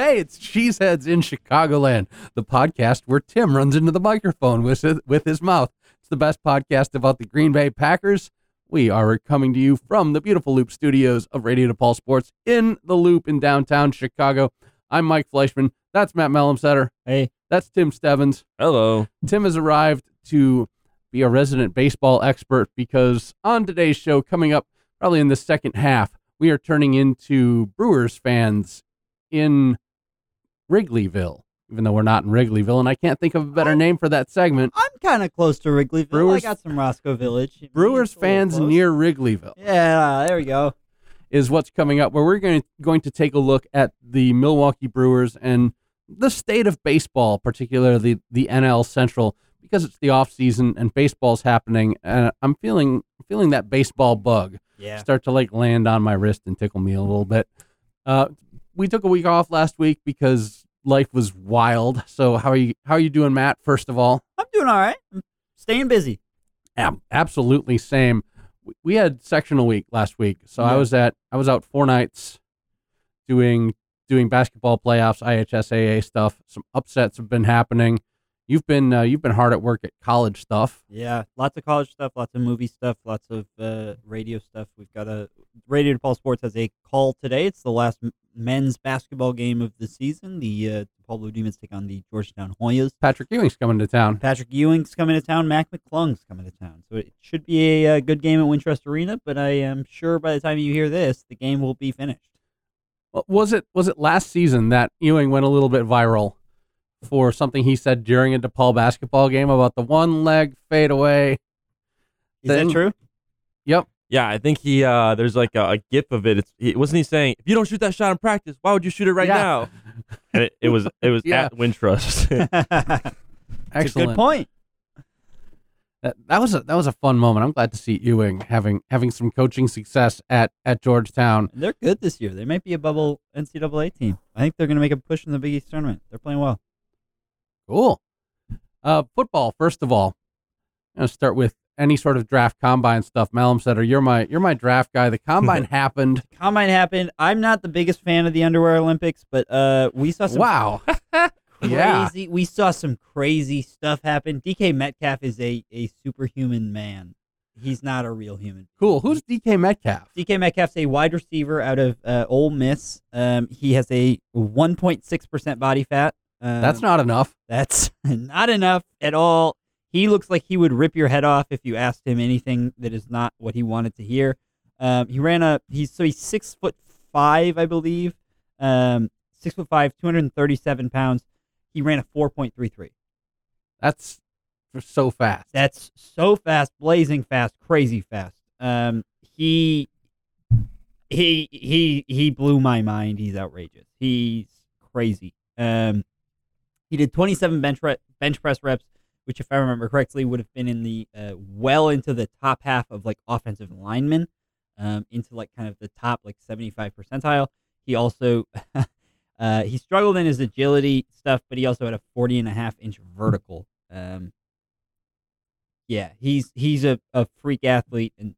Hey, it's Cheeseheads in Chicagoland, the podcast where Tim runs into the microphone with his, with his mouth. It's the best podcast about the Green Bay Packers. We are coming to you from the beautiful Loop Studios of Radio DePaul Sports in the Loop in downtown Chicago. I'm Mike Fleischman. That's Matt Mellemsetter. Hey, That's Tim Stebbins. Hello. Tim has arrived to be a resident baseball expert because on today's show, coming up probably in the second half, we are turning into Brewers fans in Wrigleyville, even though we're not in Wrigleyville. And I can't think of a better name for that segment. I'm kind of close to Wrigleyville. Brewers- I got some Roscoe Village. Brewers It's a little fans close. near Wrigleyville Yeah, there we go. is what's coming up, where we're going to, going to take a look at the Milwaukee Brewers and the state of baseball, particularly the NL Central, because it's the off season and baseball's happening. And I'm feeling feeling that baseball bug Yeah. start to like land on my wrist and tickle me a little bit. Uh, we took a week off last week because life was wild. So how are you? How are you doing, Matt? First of all, I'm doing all right. I'm staying busy. Ab- absolutely same. We- We had sectional week last week, so I was at I was out four nights doing doing basketball playoffs, IHSAA stuff. Some upsets have been happening. You've been uh, you've been hard at work at college stuff. Yeah, lots of college stuff, lots of movie stuff, lots of uh, radio stuff. We've got a Radio DePaul Sports has a call today. It's the last men's basketball game of the season. The uh, DePaul Blue Demons take on the Georgetown Hoyas. Patrick Ewing's coming to town. Patrick Ewing's coming to town. Mac McClung's coming to town. So it should be a, uh good game at Wintrust Arena. But I am sure by the time you hear this, the game will be finished. Well, Was it was it last season that Ewing went a little bit viral for something he said during a DePaul basketball game about the one leg fadeaway. Is Then- that true? Yep. Yeah, I think he. uh There's like a, a gif of it. It's he, wasn't he saying, "If you don't shoot that shot in practice, why would you shoot it right Yeah. now?" And it, it was it was Yeah. at Wintrust. Excellent. good point. That, that was a that was a fun moment. I'm glad to see Ewing having having some coaching success at at Georgetown. They're good this year. They might be a bubble NCAA team. I think they're going to make a push in the Big East tournament. They're playing well. Cool. Uh, football. First of all, I'm gonna start with any sort of draft combine stuff. Malumsetter, you're my you're my draft guy. The combine happened. Combine happened. I'm not the biggest fan of the underwear Olympics, but uh, we saw some Wow. yeah. crazy. We saw some crazy stuff happen. DK Metcalf is a a superhuman man. He's not a real human. Cool. Who's DK Metcalf? DK Metcalf's a wide receiver out of uh, Ole Miss. Um, he has a 1.6 percent body fat. Um, That's not enough. That's not enough at all. He looks like he would rip your head off if you asked him anything that is not what he wanted to hear. Um, he ran a he's so he's six foot five, I believe. Um, six foot five, two hundred and thirty seven pounds. He ran a four point three three. That's so fast. That's so fast, blazing fast, crazy fast. Um, he he he he blew my mind. He's outrageous. He's crazy. Um, he did 27 bench re- bench press reps, which, if I remember correctly, would have been in the uh, well into the top half of like offensive linemen, um, into like kind of the top like 75 percentile. He also uh, he struggled in his agility stuff, but he also had a 40 and a half inch vertical. Um, yeah, he's he's a, a freak athlete and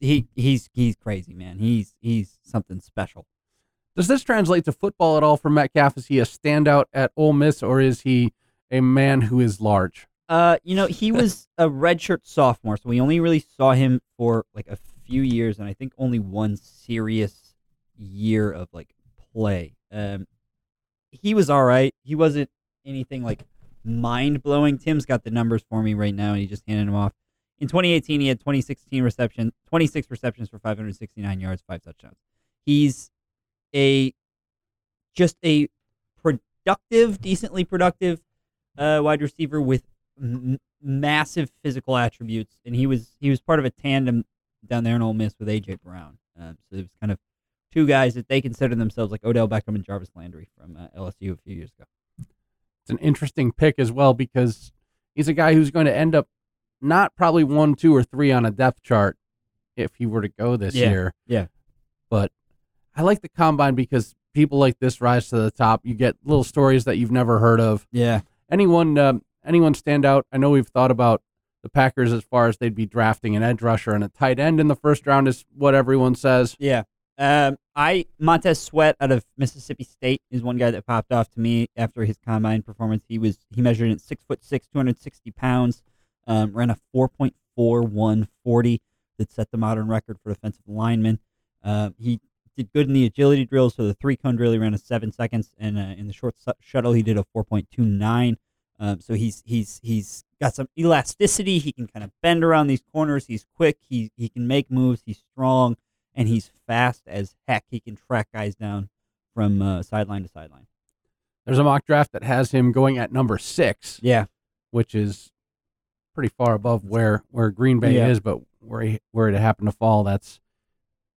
he he's he's crazy, man. He's he's something special. Does this translate to football at all for Metcalf? Is he a standout at Ole Miss, or is he a man who is large? Uh, you know, he was a redshirt sophomore, so we only really saw him for like a few years, and I think only one serious year of like play. Um, he was all right. He wasn't anything like mind blowing. Tim's got the numbers for me right now, and he just handed them off. In 2018, he had 2016 reception, 26 receptions for 569 yards, five touchdowns. He's a just a productive, decently productive uh, wide receiver with m- massive physical attributes, and he was he was part of a tandem down there in Ole Miss with AJ Brown. Um, so it was kind of two guys that they consider themselves like Odell Beckham and Jarvis Landry from uh, LSU a few years ago. It's an interesting pick as well because he's a guy who's going to end up not probably one, two, or three on a depth chart if he were to go this Yeah, year. yeah. But I like the combine because people like this rise to the top. You get little stories that you've never heard of. Yeah, Anyone, um, anyone stand out? I know we've thought about the Packers as far as they'd be drafting an edge rusher and a tight end in the first round is what everyone says. yeah. Um, I Montez Sweat out of Mississippi State is one guy that popped off to me after his combine performance. He was he measured at six foot six, two hundred sixty pounds, um, ran a four point four one forty that set the modern record for defensive lineman. Uh, he did good in the agility drills, so the three cone drill he ran a seven seconds, and uh, in the short su- shuttle he did a four point two nine. Um, so he's he's he's got some elasticity. He can kind of bend around these corners. He's quick. He he can make moves. He's strong and he's fast as heck. He can track guys down from uh, sideline to sideline. There's a mock draft that has him going at number six, Yeah, which is pretty far above where where Green Bay Yeah. is, but where he, where it happened to fall, that's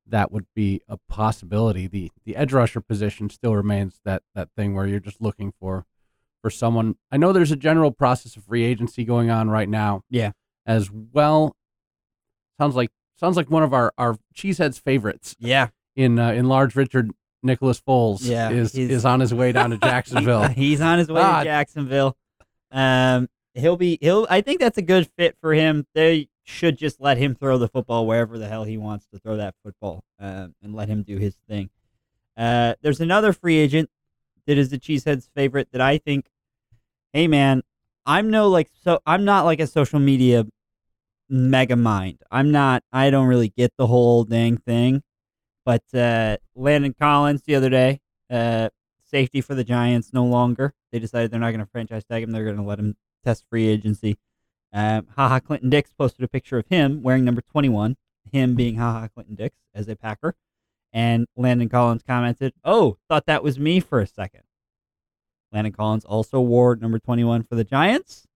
that would be a possibility. the The edge rusher position still remains that that thing where you're just looking for for someone. I know there's a general process of free agency going on right now. Yeah. as well. Sounds like sounds like one of our our cheeseheads favorites yeah, in uh, in large Richard Nicholas Foles Yeah, is is on his way down to Jacksonville. he's on his way Ah. to Jacksonville. Um, he'll be he'll. I think that's a good fit for him. They should just let him throw the football wherever the hell he wants to throw that football, um, and let him do his thing. Uh, there's another free agent that is the Cheeseheads' favorite that I think. Hey man, I'm no like so. I'm not like a social media mega mind. I'm not. I don't really get the whole dang thing. But uh, Landon Collins the other day, uh, safety for the Giants no longer. They decided they're not going to franchise tag him. They're going to let him test free agency. Um, Haha Clinton Dix posted a picture of him wearing number 21, him being Haha Clinton Dix as a Packer. And Landon Collins commented, Oh, thought that was me for a second. Landon Collins also wore number 21 for the Giants.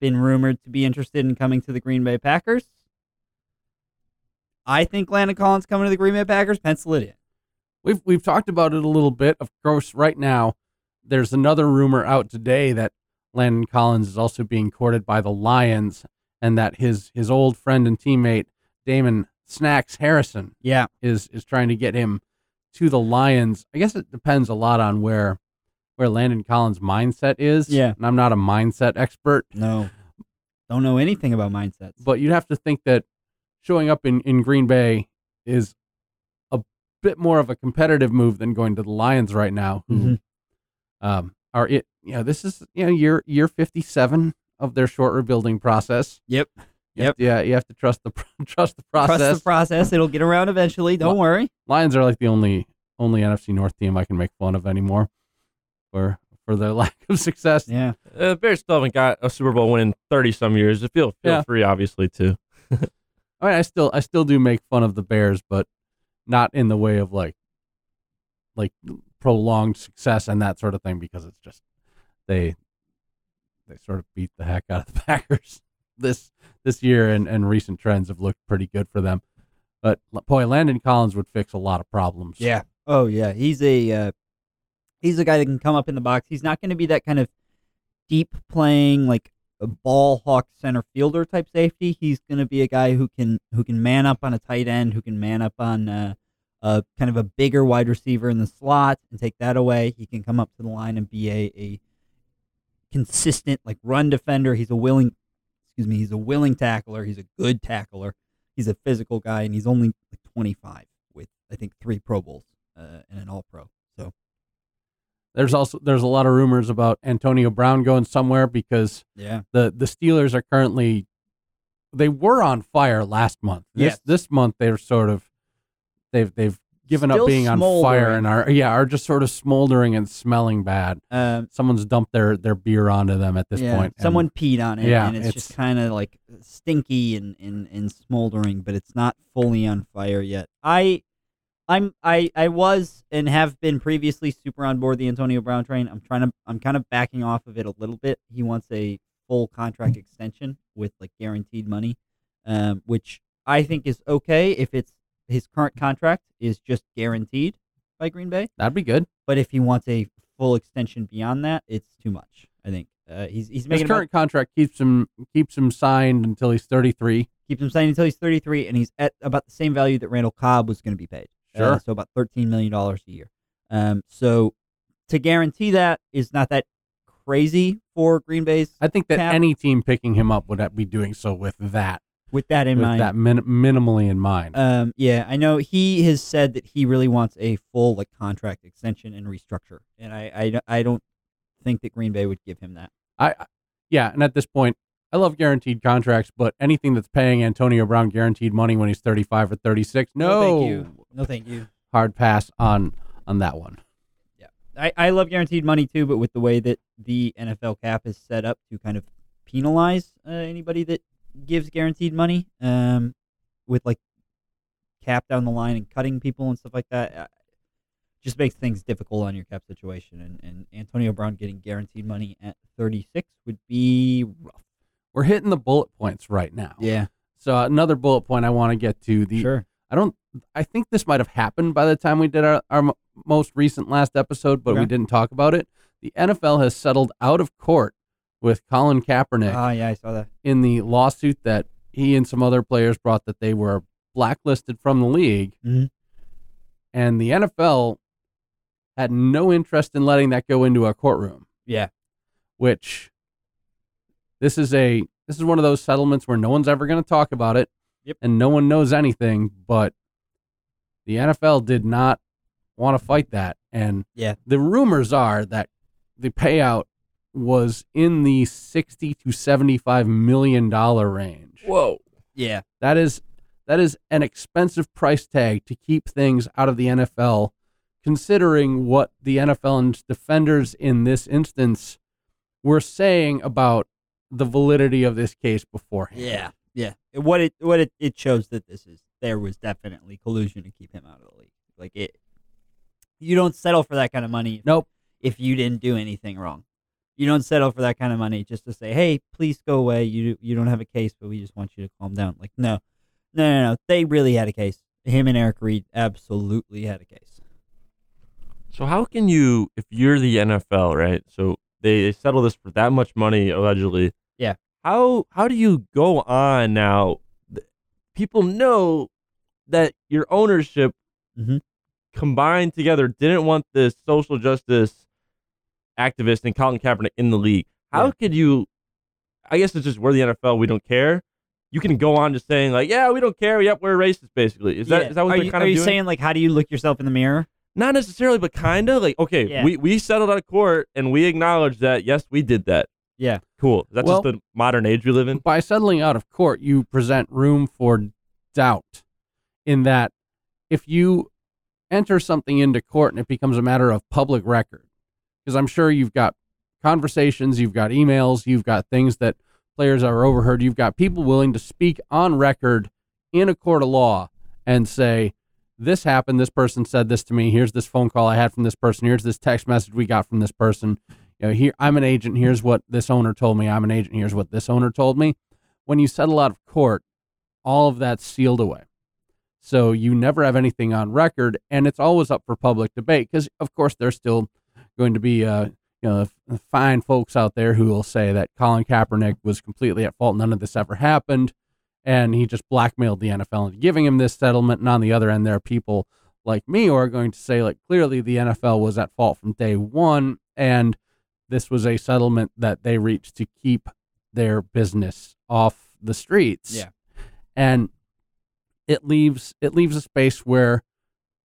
Been rumored to be interested in coming to the Green Bay Packers. I think Landon Collins coming to the Green Bay Packers. Pencil it in. We've we've talked about it a little bit. Of course, right now there's another rumor out today that Landon Collins is also being courted by the Lions, and that his his old friend and teammate Damon Snacks Harrison Yeah. is is trying to get him to the Lions. I guess it depends a lot on where where Landon Collins' mindset is. Yeah. and I'm not a mindset expert, No. Don't know anything about mindsets. but you'd have to think that showing up in, in Green Bay is a bit more of a competitive move than going to the Lions right now, who Mhm. um, are it. You know, this is you know year year 57 of their short rebuilding process. Yep. You have to- yeah, you have to trust the trust the process. Trust process. the process. It'll get around eventually. Don't Li- worry. Lions are like the only only NFC North team I can make fun of anymore for for their lack of success. Yeah. Uh, Bears still haven't got a Super Bowl win in thirty some years. It feel feel Yeah. free, obviously, too. I mean, I still I still do make fun of the Bears, but not in the way of like like prolonged success and that sort of thing because it's just they they sort of beat the heck out of the Packers this this year and, and recent trends have looked pretty good for them. But boy, Landon Collins would fix a lot of problems. Yeah. Oh yeah. He's a uh, he's a guy that can come up in the box. He's not going to be that kind of deep playing like a ball hawk center fielder type safety. He's going to be a guy who can who can man up on a tight end, who can man up on uh, a kind of a bigger wide receiver in the slot and take that away. He can come up to the line and be a, a consistent like run defender. He's a willing excuse me, he's a willing tackler. He's a good tackler. He's a physical guy and he's only like 25 with I think 3 Pro Bowls uh, and an All Pro. So, There's also there's a lot of rumors about Antonio Brown going somewhere because yeah. the the Steelers are currently they were on fire last month. This Yes. this month they're sort of they've they've given Still up being on fire and are yeah are just sort of smoldering and smelling bad. Um Someone's dumped their their beer onto them at this yeah, point. and someone peed on it Yeah, and it's, just kind of like stinky and, and, and smoldering, but it's not fully on fire yet. I I'm I, I was and have been previously super on board the Antonio Brown train. I'm trying to I'm kind of backing off of it a little bit. He wants a full contract extension with like guaranteed money, um, which I think is okay if it's his current contract is just guaranteed by Green Bay. that'd be good. But if he wants a full extension beyond that, it's too much. I think uh, he's he's His making about, current contract keeps him keeps him signed until he's 33. keeps him signed until he's 33, and he's at about the same value that Randall Cobb was going to be paid. Uh, Sure. so about 13 million dollars a year. Um, so to guarantee that is not that crazy for Green Bay's. I think that Cap- any team picking him up would be doing so with that with that in with mind. that min- minimally in mind. Um, yeah, I know he has said that he really wants a full like contract extension and restructure, and I, I, don't- I don't think that Green Bay would give him that. I, I- yeah, and at this point, I love guaranteed contracts, but anything that's paying Antonio Brown guaranteed money when he's 35 or 36, no, thank you. No, thank you. hard pass on on that one. Yeah, I, I love guaranteed money too, but with the way that the NFL cap is set up to kind of penalize uh, anybody that gives guaranteed money, um, with like cap down the line and cutting people and stuff like that, uh, just makes things difficult on your cap situation. And, and Antonio Brown getting guaranteed money at 36 would be rough. We're hitting the bullet points right now. Yeah, So another bullet point I want to get to the sure. I don't. I think this might have happened by the time we did our, our mo- most recent last episode, but we didn't talk about it. The NFL has settled out of court with Colin Kaepernick Ah, yeah, I saw that. in the lawsuit that he and some other players brought that they were blacklisted from the league, Mhm. and the NFL had no interest in letting that go into a courtroom. Yeah. Which this is a this is one of those settlements where no one's ever going to talk about it, Yep. and no one knows anything. But the NFL did not want to fight that, and Yeah. the rumors are that the payout was in the sixty to seventy-five million dollar range. Whoa. Yeah, That is that is an expensive price tag to keep things out of the NFL, considering what the NFL and defenders in this instance were saying about the validity of this case beforehand. yeah, yeah. What it what it, it shows that this is there was definitely collusion to keep him out of the league. Like it, you don't settle for that kind of money Nope. if you didn't do anything wrong. You don't settle for that kind of money just to say, "Hey, please go away. You you don't have a case, but we just want you to calm down." Like, no, no, no, no. They really had a case. Him and Eric Reid absolutely had a case. So how can you, if you're the NFL, right? So they, they settle this for that much money allegedly. Yeah. How how do you go on now? People know that your ownership Mhm. combined together didn't want this social justice activist and Colin Kaepernick in the league. How Yeah. could you? I guess it's just we're the NFL. We don't care. You can go on just saying like, yeah, we don't care. Yep, we're racist. Basically, is that Yeah. is that what are they're you, kind are of Are you doing? saying like, how do you look yourself in the mirror? Not necessarily, but kind of like okay, Yeah. we we settled out of court and we acknowledge that yes, we did that. Yeah. Cool. That's Well- just the modern age we live in. By settling out of court, you present room for doubt in that if you enter something into court and it becomes a matter of public record, because I'm sure you've got conversations, you've got emails, you've got things that players are overheard, you've got people willing to speak on record in a court of law and say, this happened, this person said this to me, here's this phone call I had from this person, here's this text message we got from this person. You know, here I'm an agent, here's what this owner told me, I'm an agent, here's what this owner told me. When you settle out of court, all of that's sealed away. So you never have anything on record, and it's always up for public debate because, of course, there's still going to be, uh, you know, fine folks out there who will say that Colin Kaepernick was completely at fault. None of this ever happened, and he just blackmailed the NFL into giving him this settlement. And on the other end, there are people like me who are going to say, like, clearly the NFL was at fault from day one, and this was a settlement that they reached to keep their business off the streets. Yeah. And it leaves it leaves a space where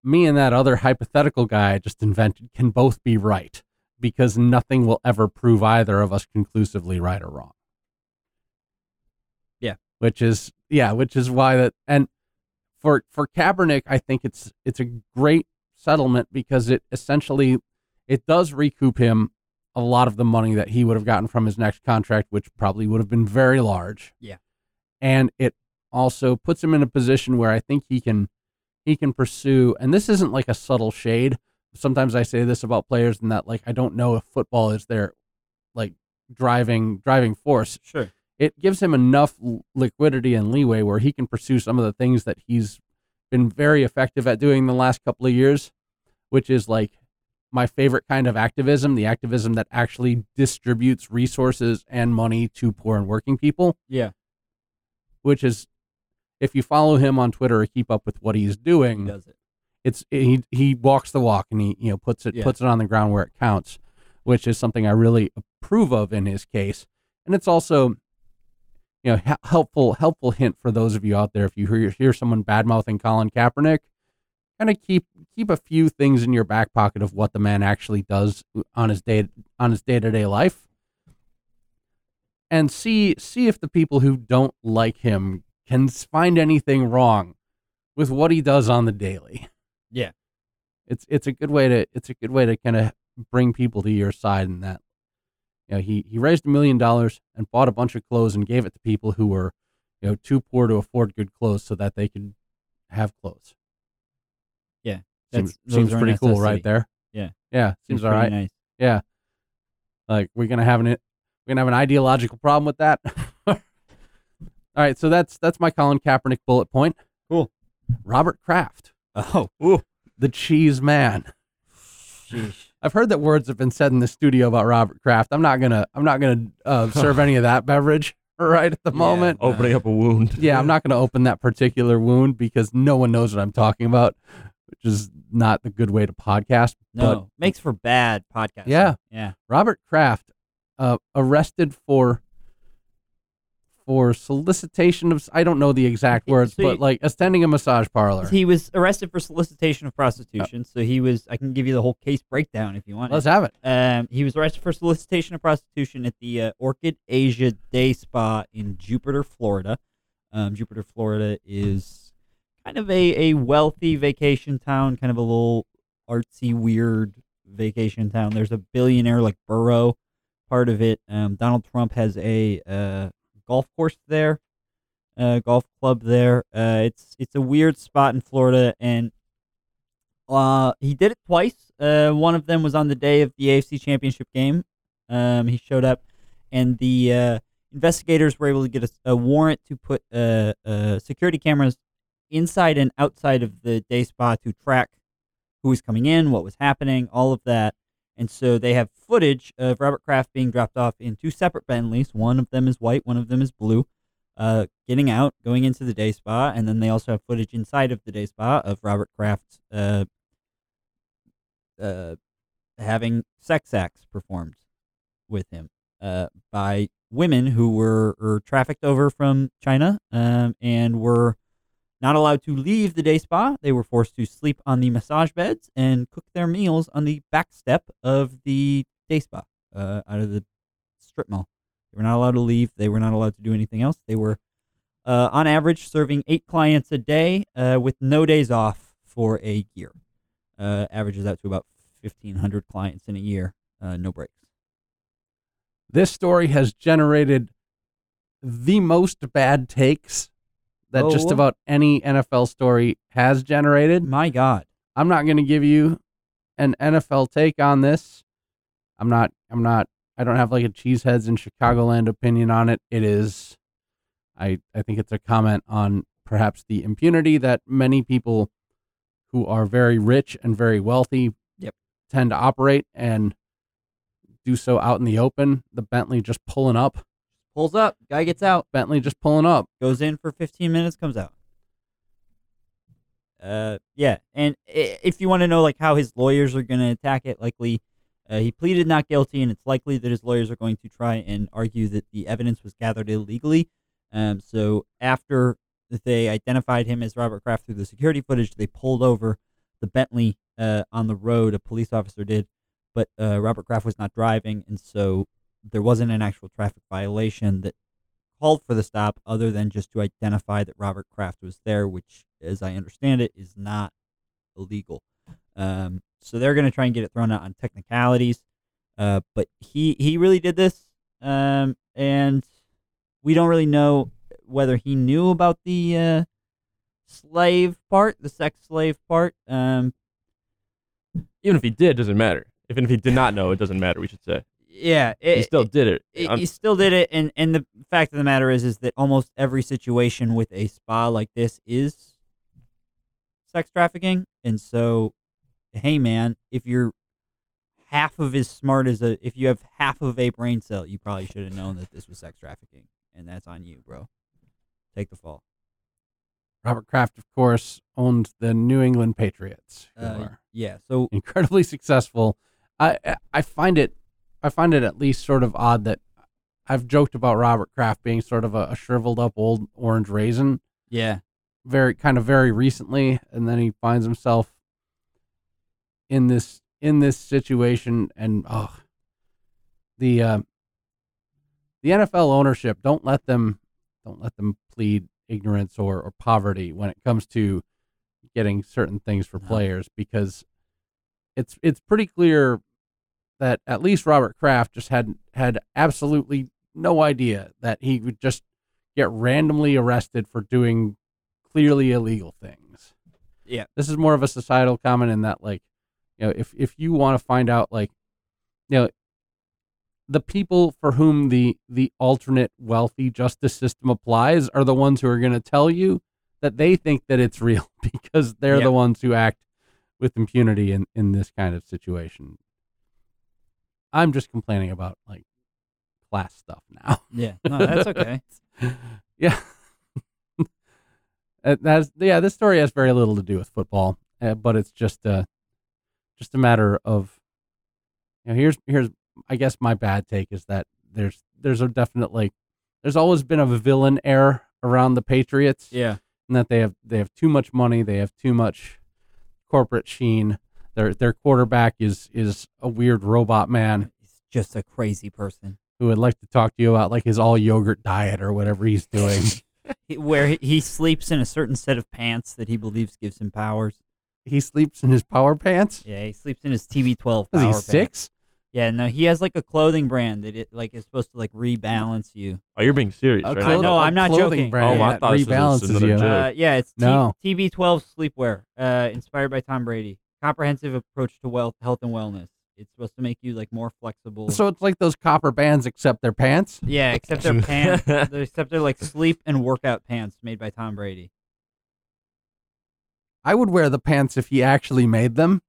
me and that other hypothetical guy I just invented can both be right because nothing will ever prove either of us conclusively right or wrong. Yeah. Which is yeah, which is why that and for for Kaepernick, I think it's it's a great settlement because it essentially it does recoup him a lot of the money that he would have gotten from his next contract, which probably would have been very large. Yeah. And it also puts him in a position where I think he can he can pursue and this isn't like a subtle shade. Sometimes I say this about players and that like I don't know if football is their like driving driving force. Sure. It gives him enough liquidity and leeway where he can pursue some of the things that he's been very effective at doing the last couple of years, which is like my favorite kind of activism, the activism that actually distributes resources and money to poor and working people Yeah. which is if you follow him on Twitter or keep up with what he's He doing, does it. it's he he walks the walk and he you know puts it Yeah. puts it on the ground where it counts, which is something I really approve of in his case. And it's also, you know, he- helpful helpful hint for those of you out there. If you hear hear someone bad mouthing Colin Kaepernick, kind of keep keep a few things in your back pocket of what the man actually does on his day on his day to day life, and see see if the people who don't like him can find anything wrong with what he does on the daily. Yeah. It's it's a good way to it's a good way to kind of bring people to your side in that. You know, he he raised a million dollars and bought a bunch of clothes and gave it to people who were, you know, too poor to afford good clothes so that they could have clothes. Yeah, seems, seems pretty cool necessity. right there. Yeah. yeah, seems all pretty right. Nice. Yeah. Like we're gonna have an we're gonna have an ideological problem with that. All right, so that's that's my Colin Kaepernick bullet point. Cool. Robert Kraft, Oh, the cheese man. sheesh. I've heard that words have been said in the studio about Robert Kraft. I'm not gonna I'm not gonna uh, serve any of that beverage right at the Yeah. moment. Opening up a wound. Yeah, I'm not gonna open that particular wound because no one knows what I'm talking about, which is not the good way to podcast. No, makes for bad podcast. Yeah. yeah. Robert Kraft, uh, arrested for for solicitation of I don't know the exact words, so but he- like attending a massage parlor. He was arrested for solicitation of prostitution. So he was. I can give you the whole case breakdown if you want. Let's have it. Um, he was arrested for solicitation of prostitution at the uh, Orchid Asia Day Spa in Jupiter, Florida. Um, Jupiter, Florida is kind of a, a wealthy vacation town, kind of a little artsy, weird vacation town. There's a billionaire like Burrow part of it. Um, Donald Trump has a uh, golf course there, uh, golf club there. Uh, it's it's a weird spot in Florida, and uh, he did it twice. Uh, one of them was on the day of the AFC Championship game. Um, he showed up, and the uh, investigators were able to get a, a warrant to put uh, uh, security cameras inside and outside of the day spa to track who was coming in, what was happening, all of that. And so they have footage of Robert Kraft being dropped off in two separate Bentleys. One of them is white, one of them is blue. Uh, getting out, going into the day spa, and then they also have footage inside of the day spa of Robert Kraft uh, uh, having sex acts performed with him uh, by women who were, were trafficked over from China um, and were not allowed to leave the day spa. They were forced to sleep on the massage beds and cook their meals on the back step of the day spa uh, out of the strip mall. They were not allowed to leave. They were not allowed to do anything else. They were, uh, on average, serving eight clients a day uh, with no days off for a year. Uh, averages out to about 1,500 clients in a year, uh, no breaks. This story has generated the most bad takes that oh, just Oh. about any NFL story has generated. My God. I'm not going to give you an NFL take on this. I'm not. I'm not. I don't have like a cheeseheads in Chicagoland opinion on it. It is. I I think it's a comment on perhaps the impunity that many people who are very rich and very wealthy Yep. tend to operate and do so out in the open. The Bentley just pulling up. Pulls up, guy gets out, Bentley just pulling up. goes in for 15 minutes, comes out. Uh, yeah, and if you want to know like how his lawyers are going to attack it, likely uh, he pleaded not guilty, and it's likely that his lawyers are going to try and argue that the evidence was gathered illegally. Um, so after they identified him as Robert Kraft through the security footage, they pulled over the Bentley uh, on the road. A police officer did, but uh, Robert Kraft was not driving, and so there wasn't an actual traffic violation that called for the stop other than just to identify that Robert Kraft was there, which, as I understand it, is not illegal. Um, so they're going to try and get it thrown out on technicalities. Uh, but he, he really did this. Um, and we don't really know whether he knew about the uh, slave part, the sex slave part. Um, Even if he did, doesn't matter. Even if he did not know, it doesn't matter. We should say yeah, it, he still did it. it, he still did it and and the fact of the matter is is that almost every situation with a spa like this is sex trafficking and so hey man if you're half of as smart as a if you have half of a brain cell you probably should have known that this was sex trafficking and that's on you bro take the fall Robert Kraft, of course, owned the New England Patriots, who uh, are yeah so incredibly successful. I I find it I find it at least sort of odd that I've joked about Robert Kraft being sort of a, a shriveled up old orange raisin Yeah. very kind of very recently and then he finds himself in this in this situation and oh the uh, the NFL ownership don't let them don't let them plead ignorance or, or poverty when it comes to getting certain things for No. players because it's it's pretty clear that at least Robert Kraft just had had absolutely no idea that he would just get randomly arrested for doing clearly illegal things. Yeah. This is more of a societal comment in that like, you know, if if you want to find out like you know the people for whom the the alternate wealthy justice system applies are the ones who are going to tell you that they think that it's real because they're Yeah. the ones who act with impunity in in this kind of situation. I'm just complaining about like class stuff now. Yeah. No, that's okay. yeah. That's yeah. This story has very little to do with football, uh, but it's just a just a matter of. You know, here's here's I guess my bad take is that there's there's a definite like there's always been a villain air around the Patriots, yeah. and that they have they have too much money, they have too much corporate sheen. Their their quarterback is is a weird robot man He's just a crazy person. who would like to talk to you about like his all yogurt diet or whatever he's doing. Where he, he sleeps in a certain set of pants that he believes gives him powers. he sleeps in his power pants. Yeah, he sleeps in his TB12 power Was he pants. six? Yeah, no, he has like a clothing brand that it like is supposed to like rebalance you. Oh, you're being serious, A right? I know, a I'm not joking. Brand Oh, I that thought this was rebalances you. joke. Uh, yeah, it's T- No. TB12 sleepwear, uh, inspired by Tom Brady. Comprehensive approach to wealth, health, and wellness. It's supposed to make you like more flexible. So it's like those copper bands, except they're pants. yeah, except they're pants. they're- except they're like sleep and workout pants made by Tom Brady. I would wear the pants if he actually made them.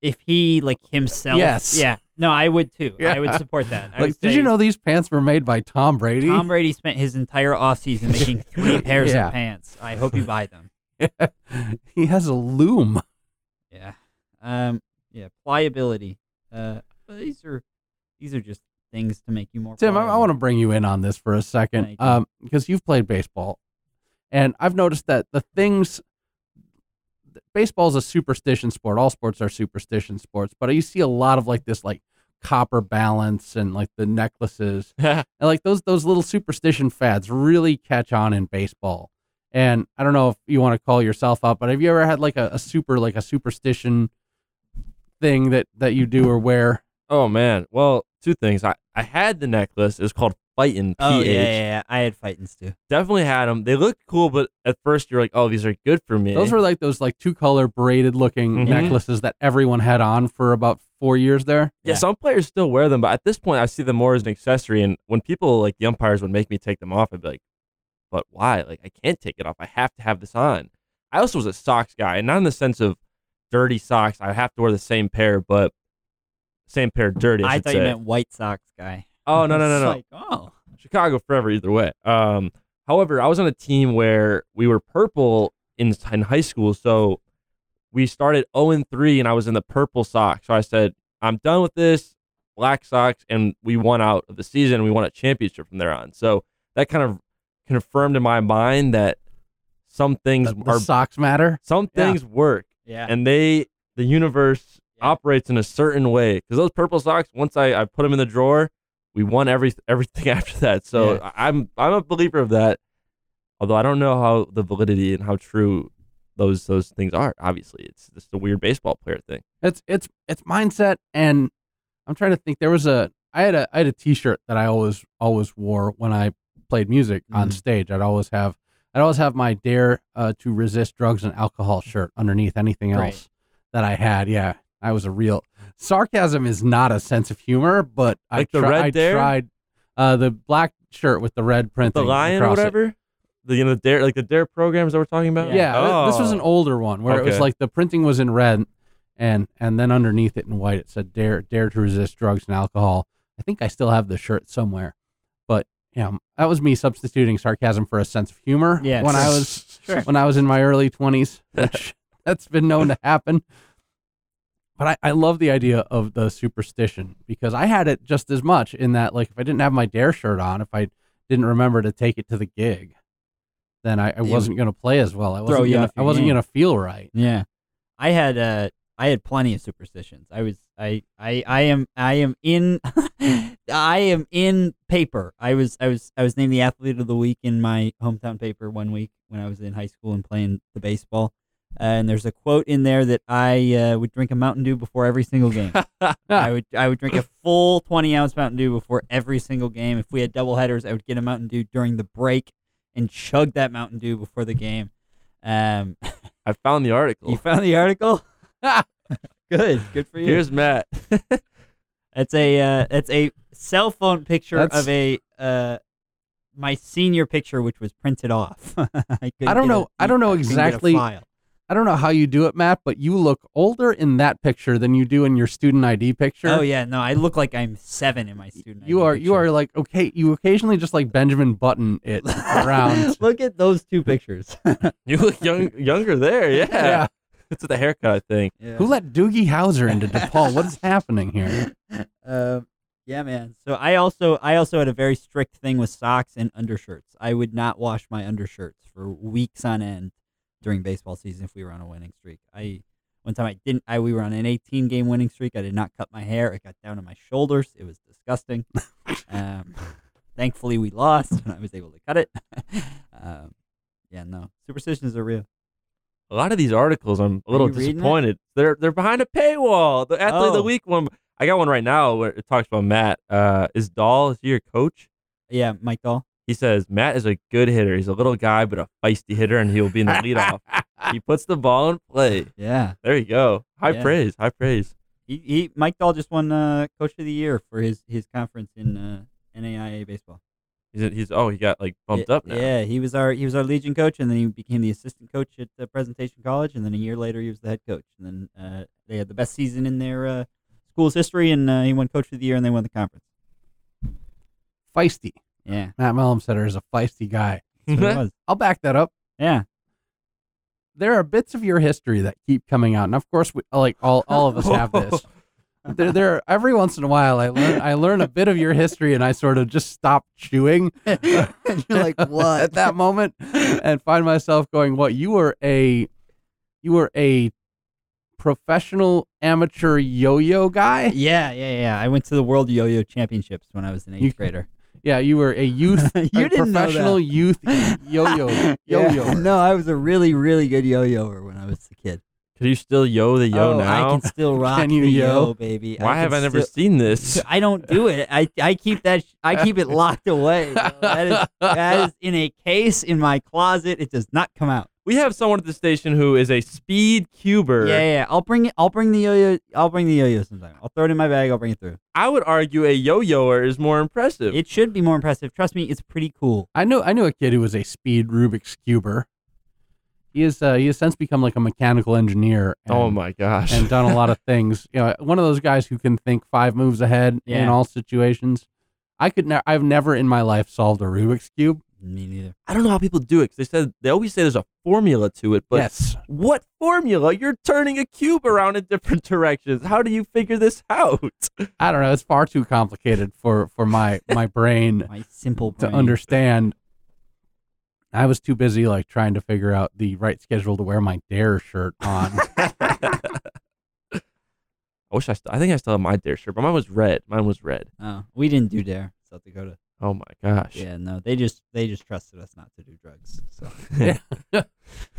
If he like himself, Yes. yeah, no, I would too. Yeah. I would support that. I Like, would did you know these pants were made by Tom Brady? Tom Brady spent his entire offseason making three pairs Yeah. of pants. I hope you buy them. he has a loom. Yeah. Um. Yeah. Pliability. Uh. but These are these are just things to make you more. Tim, I, I want to bring you in on this for a second, um, because you've played baseball, and I've noticed that the things. Baseball is a superstition sport. All sports are superstition sports, but you see a lot of like this, like copper balance and like the necklaces and like those those little superstition fads really catch on in baseball. And I don't know if you want to call yourself out, but have you ever had like a, a super like a superstition thing that that you do or wear? oh man. Well, two things. I I had the necklace. It's called Phiten Oh PH. yeah, yeah, yeah. I had Phitens too. Definitely had them. They looked cool, but at first you're like, oh, these are good for me. Those were like those like two color braided looking Mhm. necklaces that everyone had on for about four years there. Yeah, Yeah. some players still wear them, but at this point, I see them more as an accessory. And when people like the umpires would make me take them off, I'd be like, "But why? Like, I can't take it off. I have to have this on." I also was a socks guy, and not in the sense of dirty socks. I have to wear the same pair, but same pair dirty. I, I thought say. you meant White Sox guy. Oh no no no no! Like, oh. Chicago forever either way. Um, however, I was on a team where we were purple in in high school, so we started 0 and 3, and I was in the purple socks. So I said, I'm done with this black socks, and we won out of the season. We won a championship from there on. So that kind of confirmed in my mind that some things The, the are socks matter. some Yeah. things work, Yeah. and they the universe Yeah. operates in a certain way. Because those purple socks, once I, I put them in the drawer, we won every everything after that. So Yeah. I- I'm I'm a believer of that. Although I don't know how the validity and how true those those things are. Obviously, it's just a weird baseball player thing. It's it's it's mindset, and I'm trying to think. There was a I had a I had a T-shirt that I always always wore when I played music on Mhm. stage. I'd always have I'd always have my Dare uh, to Resist Drugs and Alcohol shirt underneath anything Right. else that I had. Yeah, I was a real sarcasm is not a sense of humor, but I the tri- red I Dare? tried uh, the black shirt with the red printing The lion or across it. whatever. The you know the dare like the dare programs that we're talking about. Yeah, th- this was an Oh. older one where it was like the printing was in red, and and then underneath it in white it said "Dare Dare to resist drugs and alcohol." I think I still have the shirt somewhere, but yeah, that was me substituting sarcasm for a sense of humor. Yeah, when I was Sure. when I was in my early twenties, that's been known to happen. but I, I love the idea of the superstition because I had it just as much in that like if I didn't have my dare shirt on, if I didn't remember to take it to the gig, then I, I wasn't gonna play as well. I wasn't gonna I wasn't game. gonna feel right. Yeah, I had uh, I had plenty of superstitions. I was I I I am I am in I am in paper. I was I was I was named the athlete of the week in my hometown paper one week when I was in high school and playing the baseball. and there's a quote in there that I uh, would drink a Mountain Dew before every single game. I would I would drink a full 20 ounce Mountain Dew before every single game. If we had double headers, I would get a Mountain Dew during the break and chug that Mountain Dew before the game. Um, I found the article. you found the article? Good, good for you. Here's Matt. It's a uh, it's a cell phone picture That's- of a uh, my senior picture, which was printed off. I, couldn't I don't get know- a- I don't know couldn't get a exactly- file. I don't know how you do it, Matt, but you look older in that picture than you do in your student ID picture. Oh yeah, no, I look like I'm seven in my student. You ID are you picture. are like okay. You occasionally just like Benjamin Button it around. look at those two pictures. You look young, younger there. Yeah. It's the haircut, I think. yeah. Who let Doogie Howser into DePaul? What is happening here? Um, yeah, man. So I also I also had a very strict thing with socks and undershirts. I would not wash my undershirts for weeks on end during baseball season if we were on a winning streak. I one time I didn't. I we were on an 18 game winning streak. I did not cut my hair. It got down to my shoulders. It was disgusting. um, thankfully we lost and I was able to cut it. um, yeah, no superstitions are real. A lot of these articles, I'm a little you reading it? disappointed. They're they're behind a paywall. The athlete of the Oh. week one. I got one right now where it talks about Matt. Uh, is Dahl is he your coach? Yeah, Mike Dahl. He says Matt is a good hitter. He's a little guy, but a feisty hitter, and he'll be in the leadoff. he puts the ball in play. Yeah. There you go. High Yeah. praise. High praise. He, he Mike Dahl just won uh, Coach of the Year for his, his conference in uh, NAIA baseball. He's he's oh he got like bumped yeah, up now. Yeah, he was our he was our Legion coach, and then he became the assistant coach at uh, Presentation College, and then a year later he was the head coach. And then uh, they had the best season in their uh, school's history, and uh, he won Coach of the Year, and they won the conference. Feisty. Yeah, Matt Mellumsetter is a feisty guy. that's what it was. I'll back that up. Yeah, There are bits of your history that keep coming out, and of course, we, like all all of us have this. There, there. Every once in a while, I learn I learn a bit of your history, and I sort of just stop chewing. and you're like, what? at that moment, and find myself going, "What? You were a, you were a professional amateur yo-yo guy? Yeah, yeah, yeah. I went to the World Yo-Yo Championships when I was an eighth You- grader. Yeah, you were a youth, You a didn't know professional that. youth yo-yo, yo-yo. No, I was a really, really good yo-yoer when I was a kid. Could you still yo the yo oh, now? I can still rock Can you the yo? yo, baby. Why have I never still- seen this? I don't do it. I, I keep that sh- I keep it locked away. bro. That is that is in a case in my closet. It does not come out. We have someone at the station who is a speed cuber. Yeah, yeah. yeah. I'll bring it. I'll bring the yo-yo. I'll bring the yo-yo sometime. I'll throw it in my bag. I'll bring it through. I would argue a yo-yoer is more impressive. It should be more impressive. Trust me, it's pretty cool. I knew I knew a kid who was a speed Rubik's cuber. He is uh, he has since become like a mechanical engineer. And, oh my gosh. And done a lot of things. You know, one of those guys who can think five moves ahead in all situations. I could. Ne- I've never in my life solved a Rubik's cube. Me neither. I don't know how people do it 'cause they said they always say there's a formula to it, but yes, what formula? You're turning a cube around in different directions. How do you figure this out? I don't know. It's far too complicated for for my my brain My simple to brain. understand. I was too busy like trying to figure out the right schedule to wear my Dare shirt on. I wish I. St- I think I still have my dare shirt, but mine was red. Mine was red. Oh, we didn't do dare South Dakota. Oh my gosh. Yeah, no, they just they just trusted us not to do drugs. So Yeah.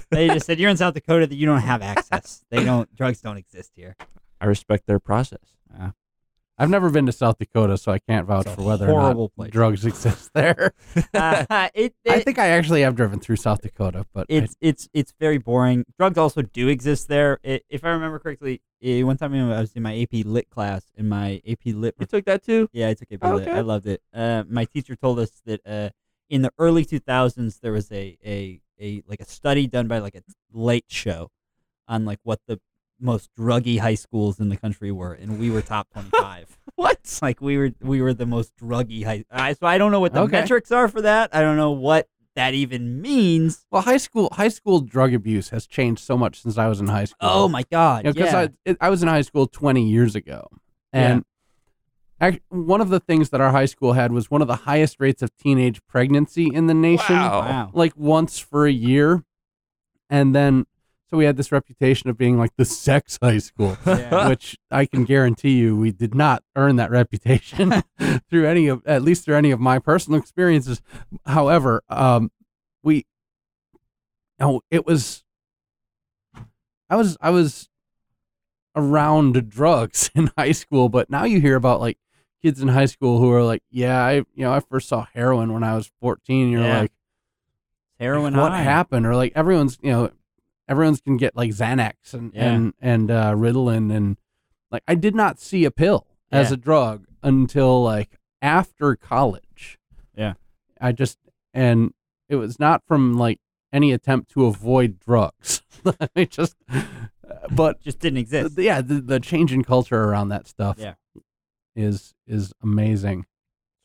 they just said you're in South Dakota that you don't have access. They don't drugs don't exist here. I respect their process. I've never been to South Dakota, so I can't vouch for whether horrible or not place. drugs exist there. Uh, it, I think I actually have driven through South Dakota, but I- it's it's it's very boring. Drugs also do exist there. I if I remember correctly, one time I was in my AP Lit class, in my AP Lit You took that too? Yeah, I took AP Lit. Okay. I loved it. Uh, my teacher told us that uh, in the early 2000s there was a, a a like a study done by like a late show on like what the most druggy high schools in the country were, and we were top 25. What? like we were we were the most druggy high. I, so I don't know what the Okay. metrics are for that. I don't know what that even means. Well, high school high school drug abuse has changed so much since I was in high school. Oh my god! because yeah. I I was in high school 20 years ago, and ac- one of the things that our high school had was one of the highest rates of teenage pregnancy in the nation, Wow. wow. like once for a year, and then so we had this reputation of being like the sex high school. Yeah. which I can guarantee you we did not earn that reputation through any of at least through any of my personal experiences. However, um, we no, it was I was I was around drugs in high school, but now you hear about like kids in high school who are like, yeah, I you know I first saw heroin when I was fourteen. You're Yeah. like, heroin. what high. happened? Or like everyone's, you know, everyone's can get like Xanax and Yeah. and and uh, Ritalin and like I did not see a pill as a drug until like after college. Yeah. I just and it was not from like any attempt to avoid drugs. I just, but Just didn't exist. yeah, the, the change in culture around that stuff Yeah. is is amazing.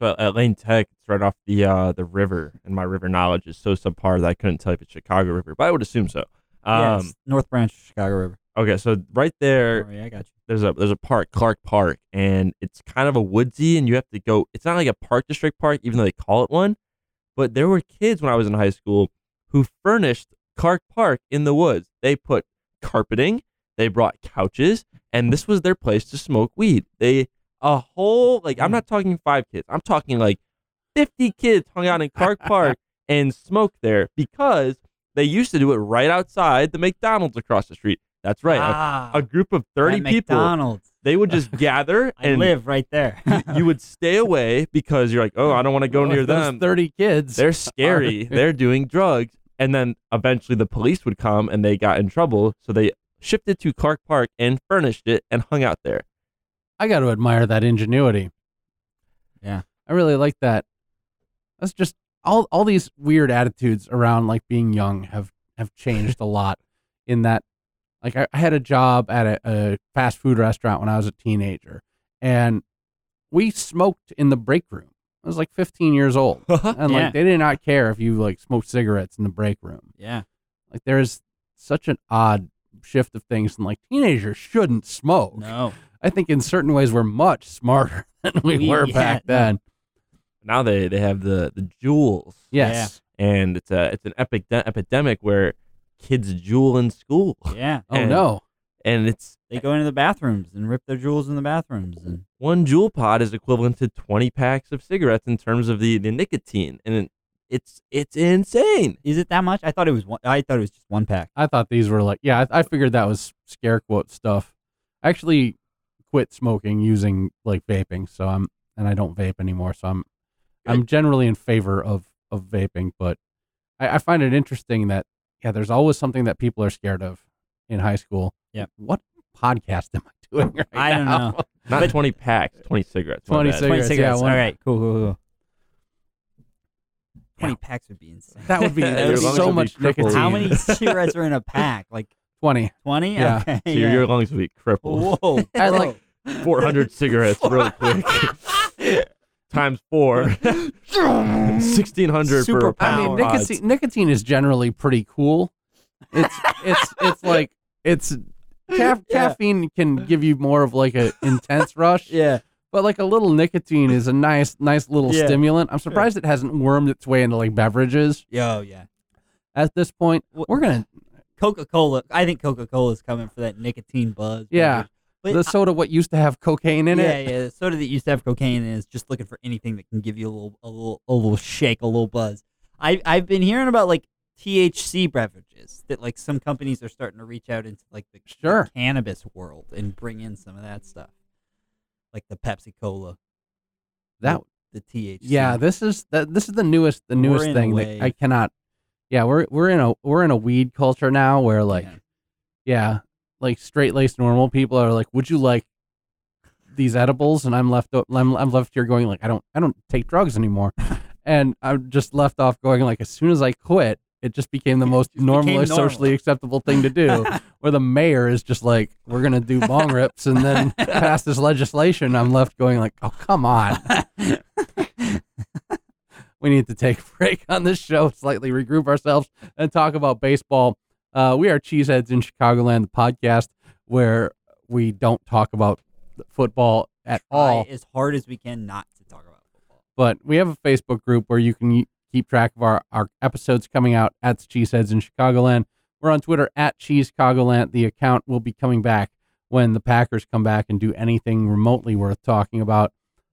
So at Lane Tech, it's right off the uh, the river, and my river knowledge is so subpar that I couldn't tell if it's Chicago River, but I would assume so. Um, yes, North Branch, Chicago River. Okay, so right there, Oh, yeah, I got you. there's a there's a park, Clark Park, and it's kind of a woodsy, and you have to go. It's not like a park district park, even though they call it one. But there were kids when I was in high school who furnished Clark Park in the woods. They put carpeting, they brought couches, and this was their place to smoke weed. They a whole like I'm not talking five kids, I'm talking like fifty kids hung out in Clark Park and smoked there because they used to do it right outside the McDonald's across the street. That's right. a- Ah, a group of 30 people McDonald's. they would just gather I and live right there. you, you would stay away because you're like oh i don't want to go Well, near if those them Thirty kids. they're scary they're doing drugs and then eventually the police would come and they got in trouble so they shipped it to clark park and furnished it and hung out there I got to admire that ingenuity. Yeah. I really like that. That's just all all these weird attitudes around like being young have have changed a lot in that like I, I had a job at a, a fast food restaurant when I was a teenager and we smoked in the break room. I was like 15 years old uh-huh. and Yeah. like they did not care if you like smoked cigarettes in the break room. yeah. Like there's such an odd shift of things and like teenagers shouldn't smoke. No. I think in certain ways we're much smarter than we, We- were yeah, back no. Then. now they they have the the Juuls Yes. and it's a it's an epic epidemic where kids Juul in school Yeah. Oh And- no. and it's They go into the bathrooms and rip their Juuls in the bathrooms. And one Juul pod is equivalent to 20 packs of cigarettes in terms of the, the nicotine and it, it's it's insane is it that much? I thought it was one. I thought it was just one pack. I thought these were like yeah, I, I figured that was scare quote stuff. I actually quit smoking using like vaping, so I'm and I don't vape anymore, so I'm I'm generally in favor of of vaping, but I, I find it interesting that yeah, there's always something that people are scared of in high school. Yep. What podcast am I doing right now? I don't now? know. not But- 20 packs 20 cigarettes 20 cigarettes. Twenty cigarettes. one- All right. Cool. Cool. Cool. Twenty Yeah. packs would be insane. That would be Your there's lungs so would be much nicotine. How many cigarettes are in a pack? Like 20. twenty? Yeah. Okay. so your, yeah. your lungs will be crippled Whoa. I like- 400 cigarettes real quick times four 1600 for a Super I mean, nicotine, nicotine is generally pretty cool. It's it's it's like it's ca- caffeine can give you more of like an intense rush, Yeah. but like a little nicotine is a nice nice little Yeah. stimulant. I'm surprised it hasn't wormed its way into like beverages Yo. Yeah. at this point. We're gonna Coca Cola. I think Coca Cola is coming for that nicotine buzz. Yeah. But the soda what used to have cocaine in yeah, it. yeah. Yeah. The soda that used to have cocaine in it is just looking for anything that can give you a little, a little, a little shake, a little buzz. I, I've been hearing about like THC beverages that like some companies are starting to reach out into like the, the Sure. cannabis world and bring in some of that stuff, like the Pepsi Cola, That the THC. yeah, this is that this is the newest the newest thing that. I cannot. Yeah, we're we're in a we're in a weed culture now where like Yeah. yeah, like straight laced normal people are like, "Would you like these edibles?" And I'm left I'm, I'm left here going like, "I don't I don't take drugs anymore," and I'm just left off going like, as soon as I quit, it just became the most Just normal socially acceptable thing to do. where the mayor is just like, "We're gonna do bong rips," and then pass this legislation. I'm left going like, "Oh come on." we need to take a break on this show, slightly regroup ourselves, and talk about baseball. Uh, we are Cheeseheads in Chicagoland, the podcast where we don't talk about football at all. As hard as we can not to talk about football. but we have a Facebook group where you can keep track of our, our episodes coming out at Cheeseheads in Chicagoland. We're on Twitter at Cheesecogoland. The account will be coming back when the Packers come back and do anything remotely worth talking about.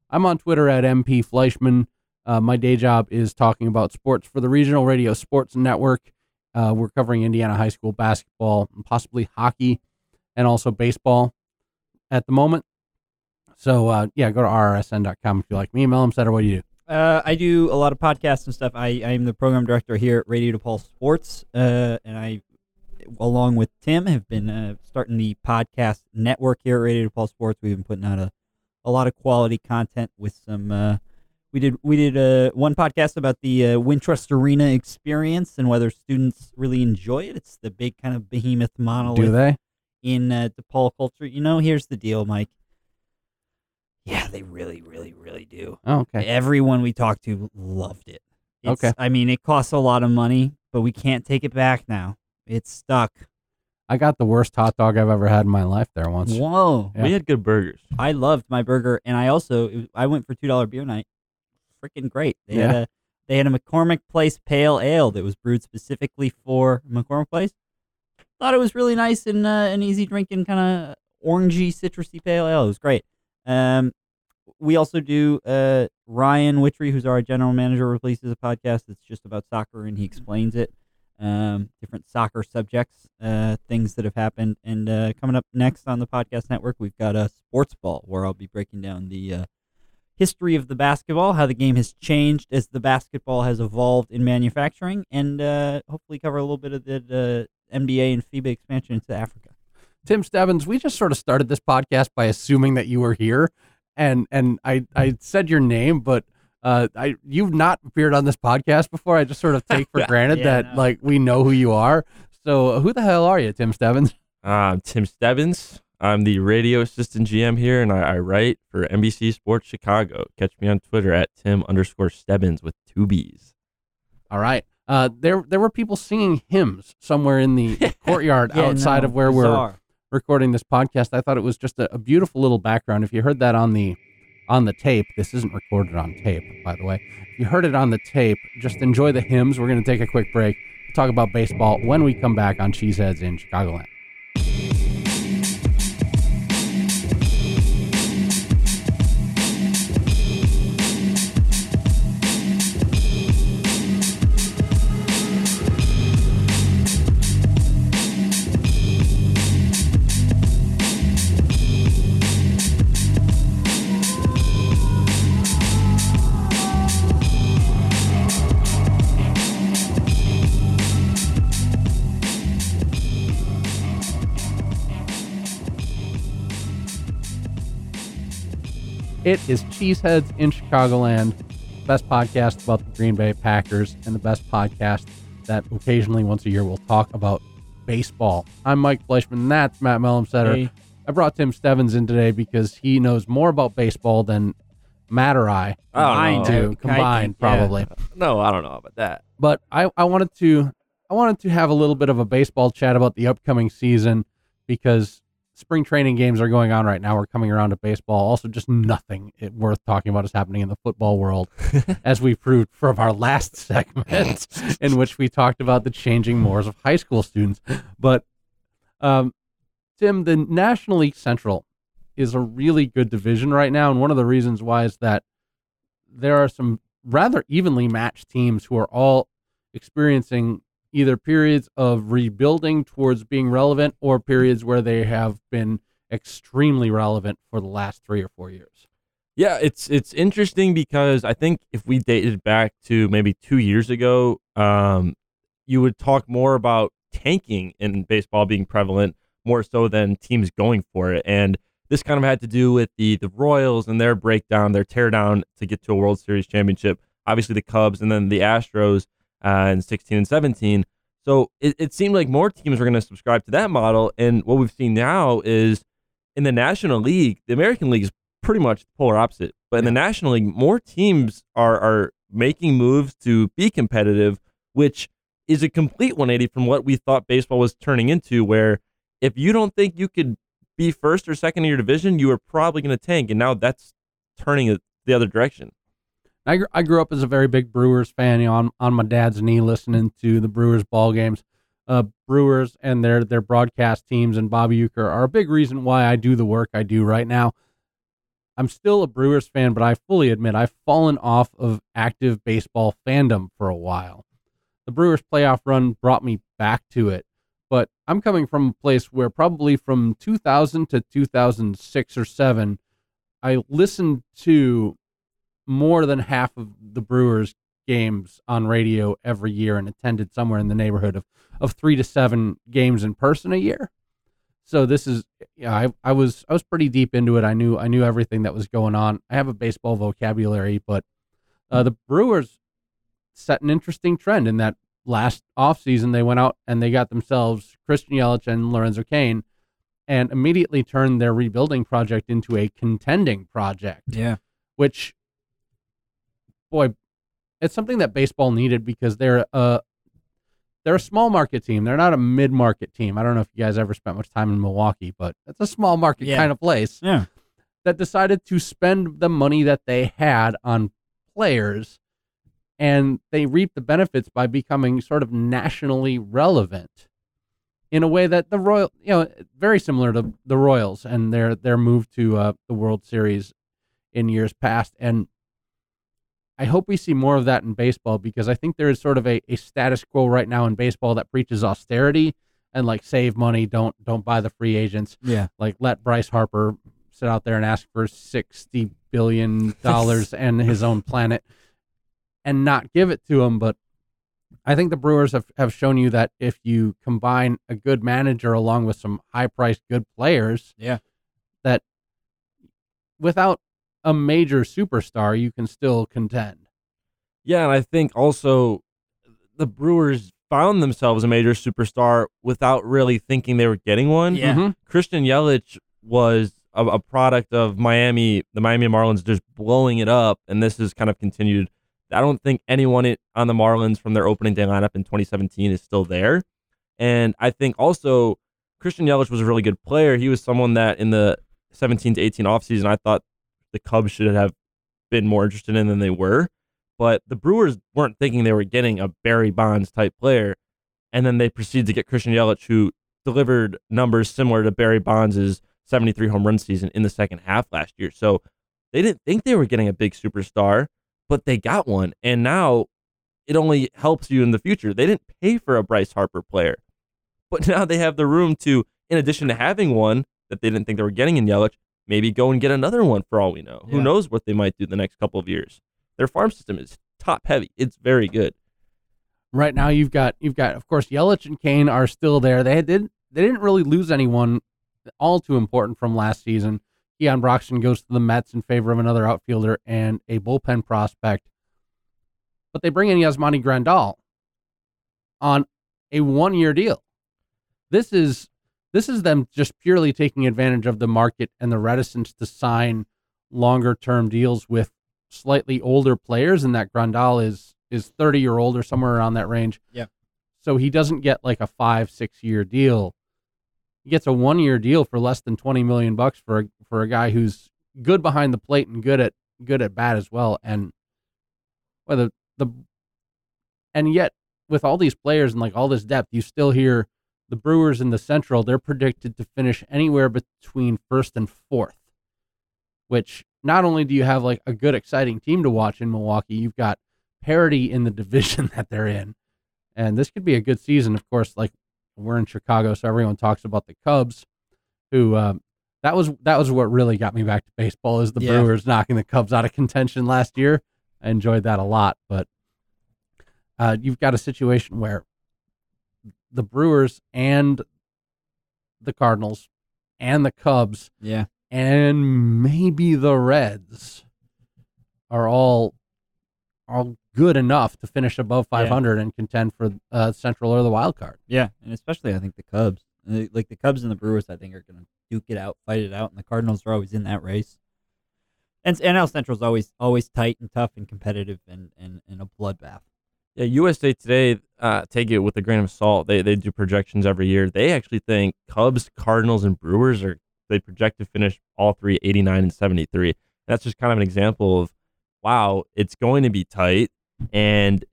I'm on Twitter at MP Fleischman. Uh, my day job is talking about sports for the Regional Radio Sports Network. Uh, we're covering Indiana high school basketball, possibly hockey, and also baseball at the moment. So, uh, yeah, go to rrsn.com if you like me. Email them, what do you do? Uh, I do a lot of podcasts and stuff. I I am the program director here at Radio DePaul Sports, uh, and I, along with Tim, have been uh, starting the podcast network here at Radio DePaul Sports. We've been putting out a, a lot of quality content with some. We did we did uh, one podcast about the uh, Wintrust Arena experience and whether students really enjoy it. It's the big kind of behemoth monolith Do they? in uh, DePaul culture. You know, here's the deal, Mike. Yeah, they really, really, really do. Oh, okay. Everyone we talked to loved it. It's, Okay. I mean, it costs a lot of money, but we can't take it back now. It's stuck. I got the worst hot dog I've ever had in my life there once. Whoa. Yeah. We had good burgers. I loved my burger, and I also I went for two dollar beer night. Freaking great! They had a they had a McCormick Place Pale Ale that was brewed specifically for McCormick Place. Thought it was really nice and uh, an easy drinking kind of orangey, citrusy pale ale. It was great. Um, we also do uh, Ryan Witry, who's our general manager, releases a podcast that's just about soccer and he explains it. Um, different soccer subjects, uh, things that have happened. And uh, coming up next on the podcast network, we've got a sports ball where I'll be breaking down the uh, history of the basketball, how the game has changed as the basketball has evolved in manufacturing, and uh, hopefully cover a little bit of the uh, NBA and FIBA expansion into Africa. Tim Stebbins, we just sort of started this podcast by assuming that you were here, and and I I said your name, but uh, I you've not appeared on this podcast before. I just sort of take for granted Yeah, that no. like we know who you are. So who the hell are you, Tim Stebbins? I'm Tim Stebbins. I'm the radio assistant GM here, and I, I write for NBC Sports Chicago. Catch me on Twitter at Tim underscore Stebbins with two B's. All right. Uh, there there were people singing hymns somewhere in the courtyard Yeah, outside no, of where we're recording this podcast. I thought it was just a, a beautiful little background. If you heard that on the on the tape, this isn't recorded on tape, by the way. If you heard it on the tape, just enjoy the hymns. We're going to take a quick break. Talk about baseball when we come back on Cheeseheads in Chicagoland. It is Cheeseheads in Chicagoland, best podcast about the Green Bay Packers, and the best podcast that occasionally once a year will talk about baseball. I'm Mike Fleischman, and that's Matt Mellemsetter. Hey. I brought Tim Stebbins in today because he knows more about baseball than Matt or I I don't Mine know. too. do I combined, think, yeah. probably. No, I don't know about that. But I, I wanted to I wanted to have a little bit of a baseball chat about the upcoming season because spring training games are going on right now. We're coming around to baseball. Also, just nothing worth talking about is happening in the football world, as we proved from our last segment, in which we talked about the changing mores of high school students. But, um, Tim, the National League Central is a really good division right now, and one of the reasons why is that there are some rather evenly matched teams who are all experiencing either periods of rebuilding towards being relevant or periods where they have been extremely relevant for the last three or four years. Yeah, it's it's interesting because I think if we dated back to maybe two years ago, um, you would talk more about tanking in baseball being prevalent more so than teams going for it. And this kind of had to do with the the Royals and their breakdown, their teardown to get to a World Series championship. Obviously, the Cubs and then the Astros uh, in 16 and 17. So it, it seemed like more teams were going to subscribe to that model. And what we've seen now is in the National League, the American League is pretty much the polar opposite. But in the National League, more teams are are making moves to be competitive, which is a complete 180 from what we thought baseball was turning into. Where if you don't think you could be first or second in your division, you are probably going to tank, and now that's turning the other direction. I, I grew up as a very big Brewers fan, you know, on, on my dad's knee listening to the Brewers ball games. Uh, Brewers and their their broadcast teams and Bob Uecker are a big reason why I do the work I do right now. I'm still a Brewers fan, but I fully admit I've fallen off of active baseball fandom for a while. The Brewers playoff run brought me back to it, but I'm coming from a place where probably from 2000 to 2006 or 7, I listened to more than half of the Brewers games on radio every year and attended somewhere in the neighborhood of, of three to seven games in person a year. So this is yeah, I, I was I was pretty deep into it. I knew I knew everything that was going on. I have a baseball vocabulary, but uh, the Brewers set an interesting trend in that last offseason they went out and they got themselves Christian Yelich and Lorenzo Cain and immediately turned their rebuilding project into a contending project Yeah. which boy it's something that baseball needed because they're a they're a small market team they're not a mid market team i don't know if you guys ever spent much time in milwaukee but it's a small market Yeah. kind of place Yeah. that decided to spend the money that they had on players and they reaped the benefits by becoming sort of nationally relevant in a way that the royal you know very similar to the royals and their their move to uh, the world series in years past and i hope we see more of that in baseball because i think there is sort of a, a status quo right now in baseball that preaches austerity and like save money don't don't buy the free agents Yeah. like let Bryce Harper sit out there and ask for sixty billion dollars and his own planet and not give it to him. But I think the Brewers have, have shown you that if you combine a good manager along with some high priced good players, Yeah. that without a major superstar, you can still contend. Yeah, and I think also the Brewers found themselves a major superstar without really thinking they were getting one. Yeah. Mhm. Christian Yelich was a, a product of Miami, the Miami Marlins just blowing it up, and this has kind of continued. I don't think anyone on the Marlins from their opening day lineup in 2017 is still there, and I think also Christian Yelich was a really good player. He was someone that in the 17 to 18 offseason, I thought the Cubs should have been more interested in than they were. But the Brewers weren't thinking they were getting a Barry Bonds type player. And then they proceeded to get Christian Yelich, who delivered numbers similar to Barry Bonds' 73 home run season in the second half last year. So they didn't think they were getting a big superstar, but they got one. And now it only helps you in the future. They didn't pay for a Bryce Harper player, but now they have the room to, in addition to having one that they didn't think they were getting in Yelich, maybe go and get another one for all we know. Who knows what they might do the next couple of years? Their farm system is top heavy. It's very good. right now you've got you've got of course Yelich and Cain are still there. They did they didn't really lose anyone all too important from last season. Keon Broxton goes to the Mets in favor of another outfielder and a bullpen prospect. But they bring in Yasmani Grandal on a one year deal. This is this is them just purely taking advantage of the market and the reticence to sign longer term deals with slightly older players and that Grandal is is 30 year old or somewhere around that range. Yeah. So he doesn't get like a 5 6 year deal. He gets a 1 year deal for less than 20 million bucks for a, for a guy who's good behind the plate and good at good at bat as well and well the the and yet with all these players and like all this depth you still hear the Brewers in the Central they're predicted to finish anywhere between first and fourth which not only do you have like a good exciting team to watch in Milwaukee you've got parity in the division that they're in and this could be a good season of course like we're in Chicago so everyone talks about the Cubs who um, that was that was what really got me back to baseball is the Yeah. Brewers knocking the Cubs out of contention last year. I enjoyed that a lot, but uh, you've got a situation where the Brewers and the Cardinals and the Cubs Yeah. and maybe the Reds are all all good enough to finish above 500 and contend for uh, Central or the wild card. Yeah, and especially I think the Cubs, Uh, like the Cubs and the Brewers, I think are going to duke it out, fight it out, and the Cardinals are always in that race. And NL Central is always always tight and tough and competitive and and, and a bloodbath. Yeah, USA Today, uh, take it with a grain of salt. They they do projections every year. They actually think Cubs, Cardinals, and Brewers are they project to finish all three 89 and 73. That's just kind of an example of wow, it's going to be tight and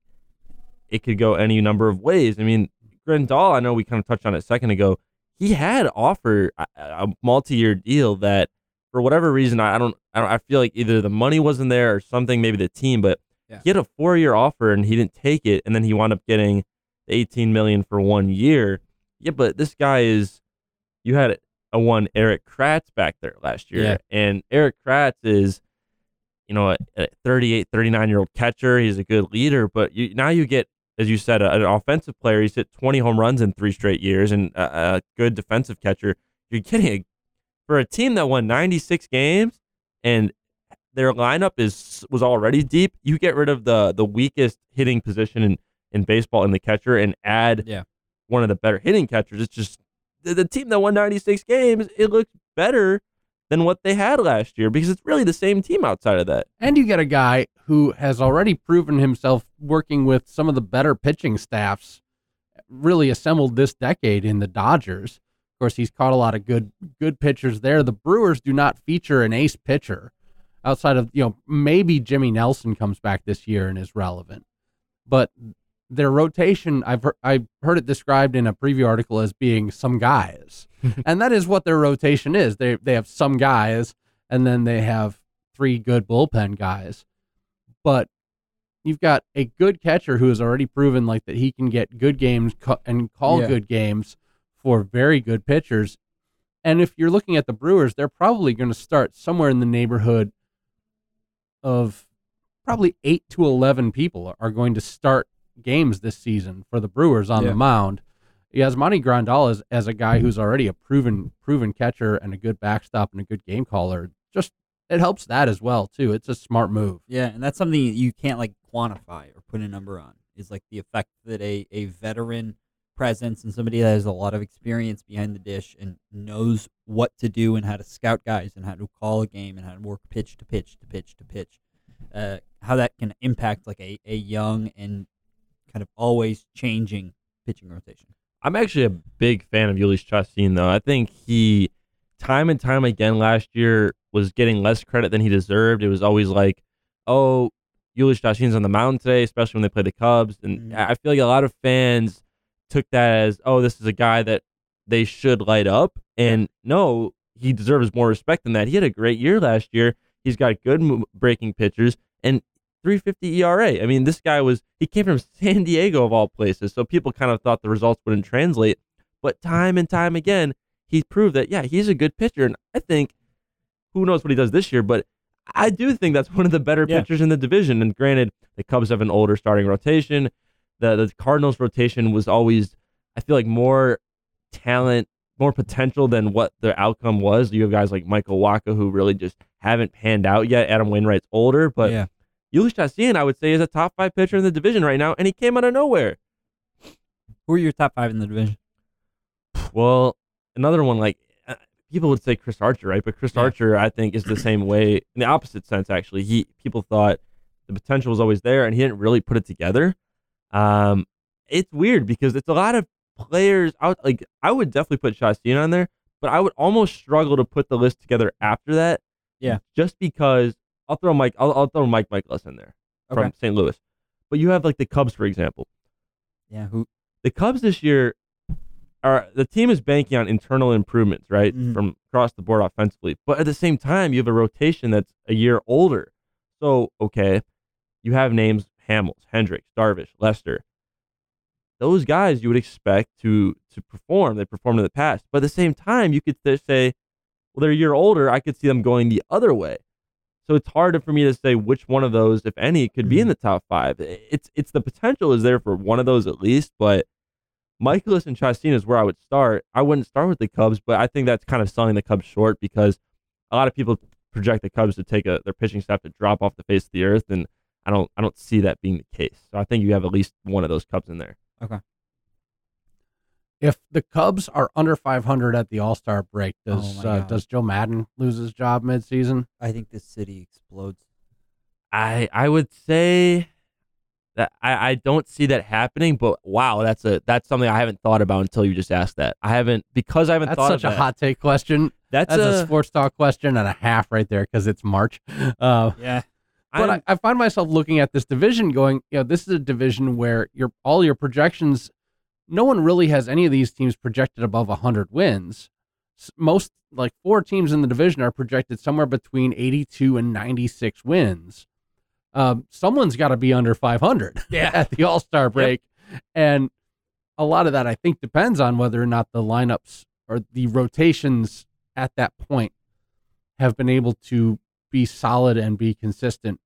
it could go any number of ways. I mean, Grandal, I know we kind of touched on it a second ago. He had offered a, a multi-year deal that, for whatever reason, I, I don't, I don't, I feel like either the money wasn't there or something, maybe the team, but Yeah. he had a four-year offer and he didn't take it, and then he wound up getting 18 million for one year. Yeah, but this guy is, you had a one Erik Kratz back there last year, Yeah. and Erik Kratz is you know, a, a 38, 39 year old catcher. He's a good leader, but you, now you get, as you said, a, an offensive player. He's hit 20 home runs in three straight years and a, a good defensive catcher. You're getting a, for a team that won 96 games and their lineup is was already deep. You get rid of the the weakest hitting position in, in baseball in the catcher and add Yeah. one of the better hitting catchers. It's just the, the team that won 96 games. It looks better than what they had last year because it's really the same team outside of that. And you get a guy who has already proven himself working with some of the better pitching staffs really assembled this decade in the Dodgers. Of course, he's caught a lot of good good pitchers there. The Brewers do not feature an ace pitcher outside of, you know, maybe Jimmy Nelson comes back this year and is relevant. But their rotation, I've heard, I've heard it described in a preview article as being some guys. and that is what their rotation is. They they have some guys and then they have three good bullpen guys. But you've got a good catcher who has already proven like that he can get good games and call Yeah. good games for very good pitchers. And if you're looking at the Brewers, they're probably going to start somewhere in the neighborhood of probably 8 to 11 people are going to start games this season for the Brewers on Yeah. the mound. Yasmani Grandal is as a guy who's already a proven proven catcher and a good backstop and a good game caller. Just it helps that as well too. It's a smart move. Yeah, and that's something you can't like quantify or put a number on. Is like the effect that a, a veteran presence and somebody that has a lot of experience behind the dish and knows what to do and how to scout guys and how to call a game and how to work pitch to pitch to pitch to pitch. Uh, how that can impact like a, a young and kind of always changing pitching rotation. I'm actually a big fan of Jhoulys Chacin, though. I think he, time and time again last year, was getting less credit than he deserved. It was always like, oh, Jhoulys Chacin's on the mound today, especially when they play the Cubs. And Mhm. I feel like a lot of fans took that as, oh, this is a guy that they should light up. And no, he deserves more respect than that. He had a great year last year. He's got good mo- breaking pitchers and 350 ERA. I mean, this guy was, he came from San Diego of all places. So people kind of thought the results wouldn't translate. But time and time again, he proved that, yeah, he's a good pitcher. And I think, who knows what he does this year, but I do think that's one of the better Yeah. pitchers in the division. And granted, the Cubs have an older starting rotation. The, the Cardinals rotation was always, I feel like, more talent, more potential than what the outcome was. You have guys like Michael Wacha who really just haven't panned out yet. Adam Wainwright's older, but yeah, Chacin, I would say, is a top five pitcher in the division right now, and he came out of nowhere. who are your top five in the division? Well, another one like uh, people would say Chris Archer, right? But Chris Yeah. Archer, I think, is the same way in the opposite sense. Actually, he people thought the potential was always there, and he didn't really put it together. Um, it's weird because it's a lot of players out. Like I would definitely put Chacin on there, but I would almost struggle to put the list together after that. Yeah. just because I'll throw Mike. I'll, I'll throw Mike Mikolas in there Okay. from St. Louis, but you have like the Cubs, for example Yeah, who? the Cubs this year are the team is banking on internal improvements, right, Mhm. from across the board offensively. But at the same time, you have a rotation that's a year older. So okay, you have names Hamels, Hendricks, Darvish, Lester. Those guys you would expect to to perform. They performed in the past, but at the same time, you could say, well, they're a year older. I could see them going the other way. So it's hard for me to say which one of those, if any, could be in Mhm. the top five. It's it's the potential is there for one of those at least, but Mikolas and Chacin is where I would start. I wouldn't start with the Cubs, but I think that's kind of selling the Cubs short because a lot of people project the Cubs to take a their pitching staff to drop off the face of the earth, and I don't I don't see that being the case. So I think you have at least one of those Cubs in there. Okay. If the Cubs are under 500 at the All Star break, does Oh my uh, God. does Joe Maddon lose his job midseason? I think this city explodes. I I would say that I, I don't see that happening, but wow, that's a that's something I haven't thought about until you just asked that. I haven't because I haven't That's thought such of a that. hot take question. That's, That's a, a, sports talk question and a half right there because it's March. Uh, Yeah. But I, I find myself looking at this division going, you know, this is a division where your all your projections, no one really has any of these teams projected above 100 wins. Most, like four teams in the division, are projected somewhere between 82 and 96 wins. Um, someone's got to be under 500 Yeah. at the All Star break. And a lot of that, I think, depends on whether or not the lineups or the rotations at that point have been able to be solid and be consistent.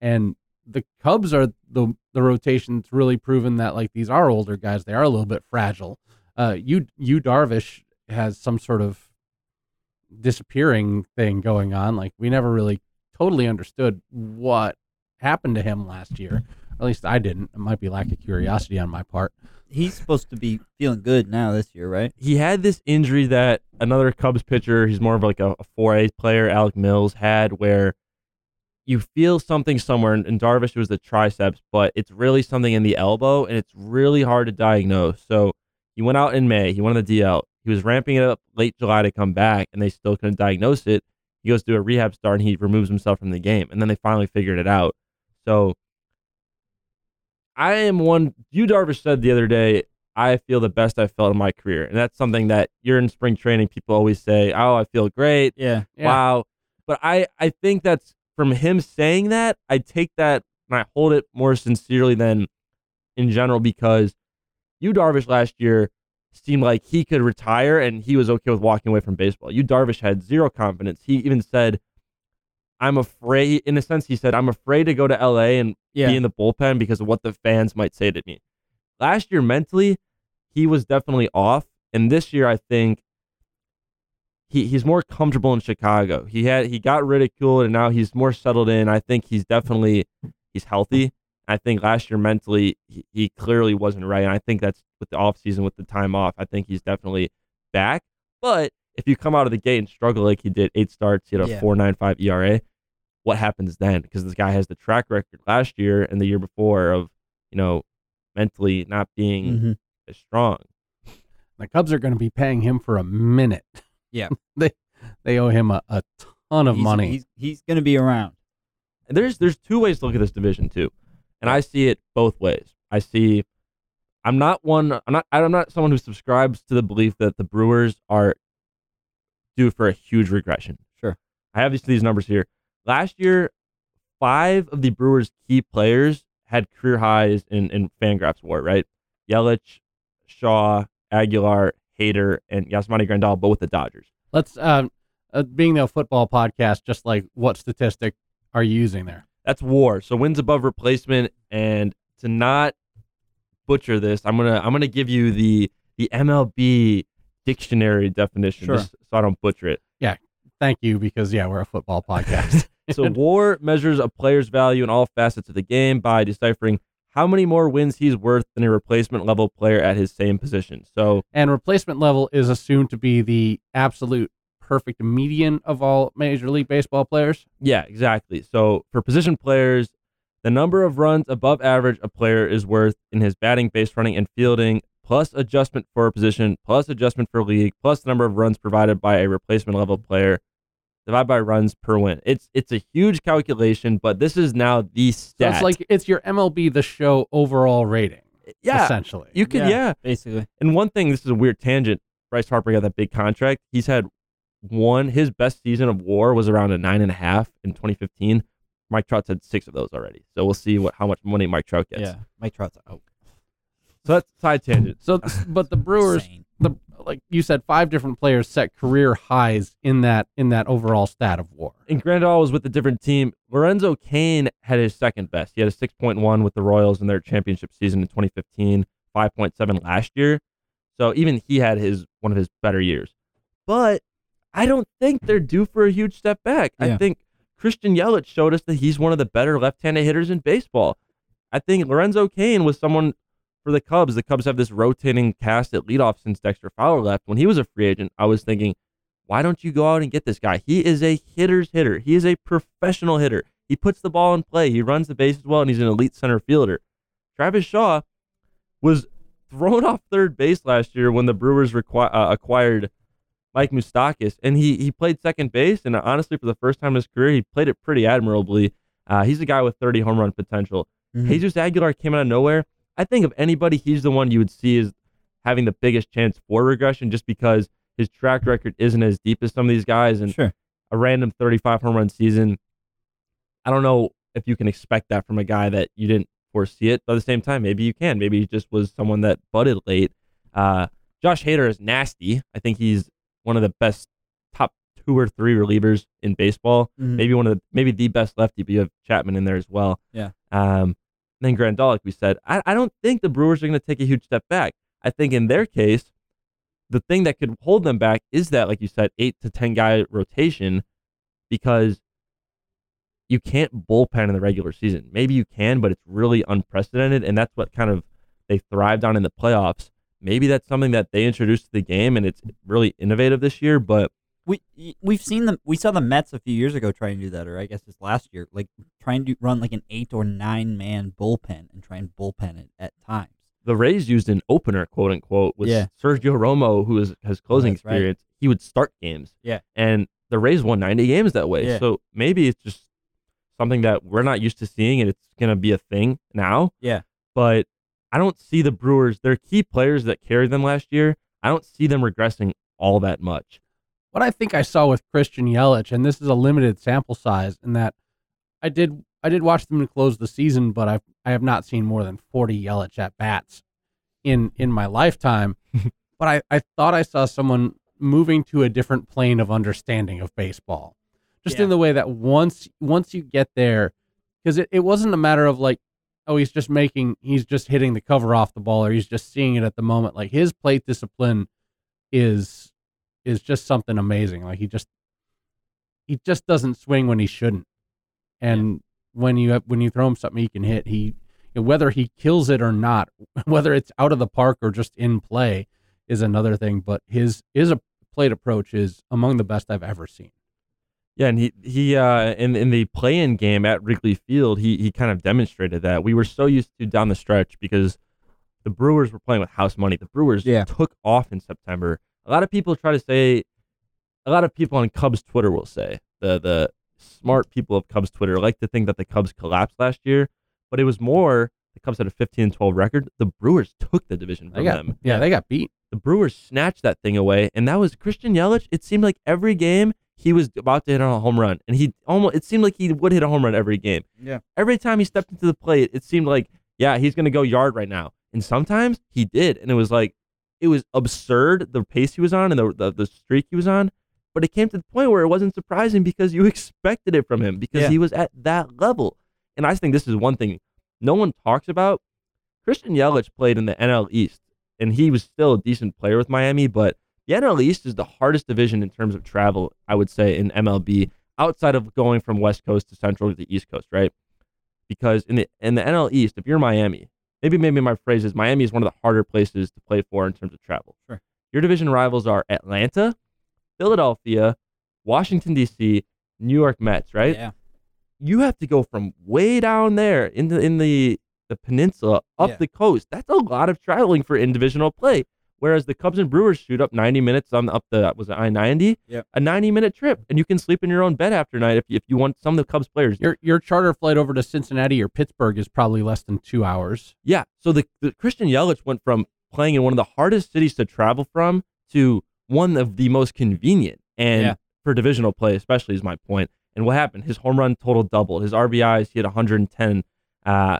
And the Cubs are the the rotation's really proven that like these are older guys, they are a little bit fragile. Uh, you Yu Darvish has some sort of disappearing thing going on. Like we never really totally understood what happened to him last year. At least I didn't. It might be lack of curiosity on my part. He's supposed to be feeling good now this year, right? he had this injury that another Cubs pitcher, he's more of like a, a 4A player, Alec Mills, had where you feel something somewhere. And, and Darvish was the triceps, but it's really something in the elbow, and it's really hard to diagnose. So he went out in May. He went on the DL. He was ramping it up late July to come back, and they still couldn't diagnose it. He goes to a rehab start, and he removes himself from the game. And then they finally figured it out. So I am one. Yu Darvish said the other day, I feel the best I've felt in my career, and that's something that you're in spring training. People always say, "Oh, I feel great." Yeah. Yeah. Wow. But I I think that's from him saying that. I take that and I hold it more sincerely than in general because Yu Darvish last year seemed like he could retire and he was okay with walking away from baseball. Yu Darvish had zero confidence. He even said, "I'm afraid." In a sense, he said, "I'm afraid to go to L.A. and Yeah. be in the bullpen because of what the fans might say to me." Last year, mentally, he was definitely off, and this year, I think he he's more comfortable in Chicago. He had he got ridiculed, and now he's more settled in. I think he's definitely he's healthy. I think last year mentally he, he clearly wasn't right, and I think that's with the off season with the time off. I think he's definitely back. But if you come out of the gate and struggle like he did, eight starts, he had a Yeah. four nine five ERA. What happens then? Because this guy has the track record last year and the year before of you know mentally not being Mhm. as strong. The Cubs are going to be paying him for a minute. Yeah. they they owe him a, a ton of He's- money. He's he's gonna be around. And there's there's two ways to look at this division too, and I see it both ways. I see, I'm not one. I'm not. I'm not someone who subscribes to the belief that the Brewers are due for a huge regression. Sure. I have these these numbers here. Last year, five of the Brewers' key players had career highs in in Fangraphs WAR. Right, Yelich, Shaw, Aguilar, Hader, and Yasmani Grandal, both with the Dodgers. Let's um, uh, being the football podcast, just like what statistic are you using there? That's war. So wins above replacement, and to not butcher this, I'm gonna I'm gonna give you the the MLB dictionary definition, Sure. just so I don't butcher it. Yeah, thank you, because yeah, we're a football podcast. So WAR measures a player's value in all facets of the game by deciphering how many more wins he's worth than a replacement level player at his same position. So and replacement level is assumed to be the absolute perfect median of all Major League Baseball players. yeah, exactly. So for position players, the number of runs above average a player is worth in his batting, base running, and fielding, plus adjustment for a position, plus adjustment for league, plus the number of runs provided by a replacement level player, divided by runs per win. It's it's a huge calculation, but this is now the stat. So it's like it's your MLB the Show overall rating, yeah, essentially. you could yeah. basically. And one thing, this is a weird tangent. Bryce Harper got that big contract. He's had one. His best season of WAR was around a nine and a half in 2015. Mike Trout's had six of those already. So we'll see what how much money Mike Trout gets. Yeah. Mike Trout's out. So that's side tangent. so, but the Brewers, Insane. the like you said, five different players set career highs in that in that overall stat of WAR. And Grandal was with a different team. Lorenzo Cain had his second best. He had a 6.1 with the Royals in their championship season in 2015, 5.7 last year. So even he had his one of his better years. But I don't think they're due for a huge step back. I think Christian Yelich showed us that he's one of the better left-handed hitters in baseball. I think Lorenzo Cain was someone for the Cubs, the Cubs have this rotating cast at leadoff since Dexter Fowler left. When he was a free agent, I was thinking, why don't you go out and get this guy? He is a hitter's hitter. He is a professional hitter. He puts the ball in play. He runs the bases well, and he's an elite center fielder. Travis Shaw was thrown off third base last year when the Brewers requi- uh, acquired Mike Moustakas, and he he played second base. And honestly, for the first time in his career, he played it pretty admirably. Uh, he's a guy with 30 home run potential. Mhm. Jesus Aguilar came out of nowhere. I think of anybody, he's the one you would see as having the biggest chance for regression, just because his track record isn't as deep as some of these guys, and Sure. a random 35 home run season. I don't know if you can expect that from a guy that you didn't foresee it. But at the same time, maybe you can. Maybe he just was someone that budded late. Uh, Josh Hader is nasty. I think he's one of the best top two or three relievers in baseball. Mhm. Maybe one of the maybe the best lefty, but you have Chapman in there as well. Yeah. Um, then Grandal, like we said, I, I don't think the Brewers are going to take a huge step back. I think in their case, the thing that could hold them back is that, like you said, eight to ten guy rotation, because you can't bullpen in the regular season. Maybe you can, but it's really unprecedented, and that's what kind of they thrived on in the playoffs. Maybe that's something that they introduced to the game, and it's really innovative this year. But We we've seen them. We saw the Mets a few years ago try and do that, or I guess it's last year, like trying to run like an eight or nine man bullpen and try and bullpen it at times. the Rays used an opener, quote unquote, with Yeah. Sergio Romo, who is, has closing right. experience. He would start games. Yeah. And the Rays won 90 games that way. Yeah. So maybe it's just something that we're not used to seeing and it's going to be a thing now. Yeah. But I don't see the Brewers, their key players that carried them last year, I don't see them regressing all that much. What I think I saw with Christian Yelich, and this is a limited sample size, in that I did I did watch them to close the season, but I I have not seen more than forty Yelich at bats in in my lifetime. but I, I thought I saw someone moving to a different plane of understanding of baseball, just Yeah. in the way that once once you get there, because it, it wasn't a matter of like oh he's just making he's just hitting the cover off the ball or he's just seeing it at the moment. Like his plate discipline is is just something amazing. Like he just he just doesn't swing when he shouldn't, and when you when you throw him something he can hit, he whether he kills it or not, whether it's out of the park or just in play, is another thing. But his his a plate approach is among the best I've ever seen. Yeah, and he he uh in in the play-in game at Wrigley Field, he he kind of demonstrated that. We were so used to down the stretch because the Brewers were playing with house money. The Brewers Yeah. took off in September. A lot of people try to say, a lot of people on Cubs Twitter will say the the smart people of Cubs Twitter like to think that the Cubs collapsed last year, but it was more the Cubs had a 15 and 12 record. The Brewers took the division from got them yeah, they got beat. the Brewers snatched that thing away, and that was Christian Yelich. It seemed like every game he was about to hit a home run, and he almost it seemed like he would hit a home run every game. Yeah. Every time he stepped into the plate, it seemed like yeah he's gonna go yard right now, and sometimes he did, and it was like it was absurd the pace he was on and the the, the streak he was on. But it came to the point where it wasn't surprising because you expected it from him because Yeah. he was at that level. And I think this is one thing no one talks about. Christian Yelich played in the NL East, and he was still a decent player with Miami. But the NL East is the hardest division in terms of travel, I would say, in MLB, outside of going from West Coast to Central to the East Coast, right? Because in the in the NL East, if you're Miami, maybe maybe my phrase is Miami is one of the harder places to play for in terms of travel. Sure. Your division rivals are Atlanta, Philadelphia, Washington D.C., New York Mets, right? Yeah. you have to go from way down there in the in the the peninsula up Yeah. the coast. That's a lot of traveling for individual play. Whereas the Cubs and Brewers shoot up 90 minutes on up the was it I 90? Yep. A 90 minute trip, and you can sleep in your own bed after night if you, if you want. Some of the Cubs players, Your your charter flight over to Cincinnati or Pittsburgh is probably less than two hours. yeah. So the, the Christian Yelich went from playing in one of the hardest cities to travel from to one of the most convenient and Yeah. for divisional play, especially is my point. And what happened? His home run total doubled. His RBIs, he had 110. Uh,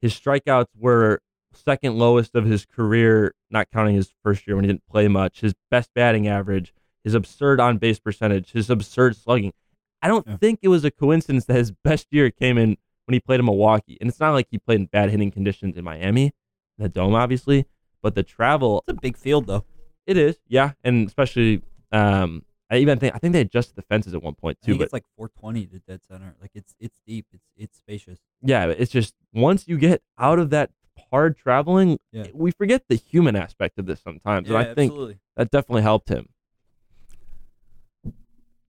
his strikeouts were second lowest of his career, not counting his first year when he didn't play much. His best batting average, his absurd on base percentage, his absurd slugging. I don't Yeah. think it was a coincidence that his best year came in when he played in Milwaukee. And it's not like he played in bad hitting conditions in Miami, the dome, obviously, but the travel, It's a big field though. it is, yeah. And especially, um, I even think I think they adjusted the fences at one point I too. think But it's like 420 to dead center. Like it's it's deep. It's it's spacious. yeah, it's just once you get out of that hard traveling, Yeah. Eh, we forget the human aspect of this sometimes, and I think absolutely. that definitely helped him.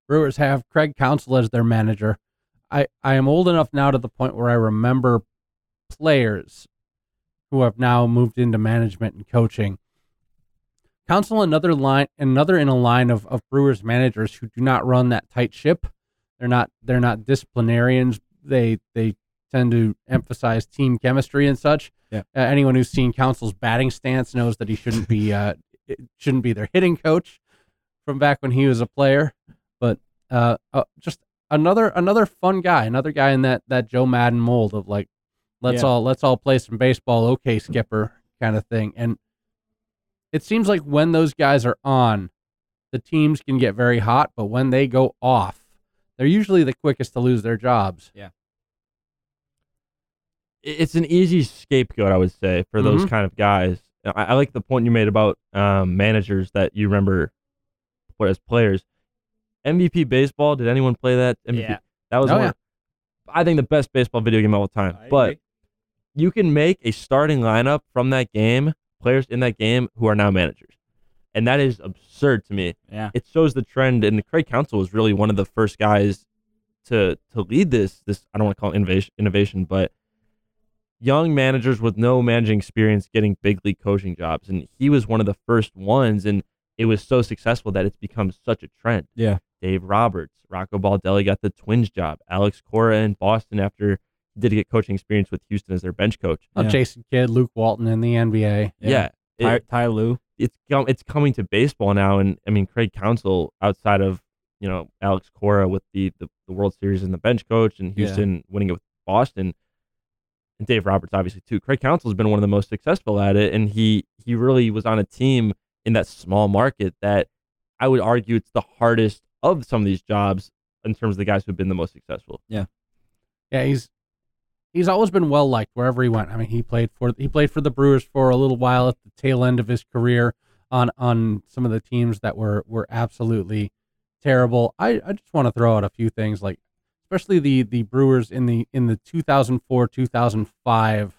Brewers have Craig Counsell as their manager. I, I am old enough now to the point where I remember players who have now moved into management and coaching. Counsell, another line, another in a line of, of Brewers managers who do not run that tight ship. They're not they're not disciplinarians. They they tend to emphasize team chemistry and such. Yeah. Uh, anyone who's seen Counsell's batting stance knows that he shouldn't be uh, shouldn't be their hitting coach from back when he was a player. But uh, uh, just another another fun guy, another guy in that that Joe Maddon mold of like, let's Yeah. all let's all play some baseball, okay, Skipper kind of thing. And it seems like when those guys are on, the teams can get very hot, but when they go off, they're usually the quickest to lose their jobs. I- It's an easy scapegoat, I would say, for those Mhm. kind of guys. I, I like the point you made about um, managers that you remember as players. MVP baseball. Did anyone play that? MVP? Yeah. That was Oh, one. yeah. I think the best baseball video game of all time. I but agree. you can make a starting lineup from that game, players in that game who are now managers. And that is absurd to me. Yeah. It shows the trend and Craig Counsell was really one of the first guys to to lead this this I don't want to call it innovation innovation, but young managers with no managing experience getting big league coaching jobs. And he was one of the first ones and it was so successful that it's become such a trend. Yeah. Dave Roberts, Rocco Baldelli got the Twins job. Alex Cora in Boston after he did get coaching experience with Houston as their bench coach. Oh, Yeah. Jason Kidd, Luke Walton in the NBA. Yeah. it- Ty, Ty Lue. it's it's coming to baseball now, and I mean Craig Counsell outside of you know Alex Cora with the the, the World Series and the bench coach, and Yeah. Houston winning it with Boston, and Dave Roberts obviously too. Craig Counsell's been one of the most successful at it, and he he really was on a team in that small market that I would argue it's the hardest of some of these jobs in terms of the guys who've been the most successful. Yeah, yeah, he's he's always been well liked wherever he went. I mean, he played for he played for the Brewers for a little while at the tail end of his career on on some of the teams that were were absolutely terrible. I, I just want to throw out a few things like especially the the Brewers in the in the 2004 2005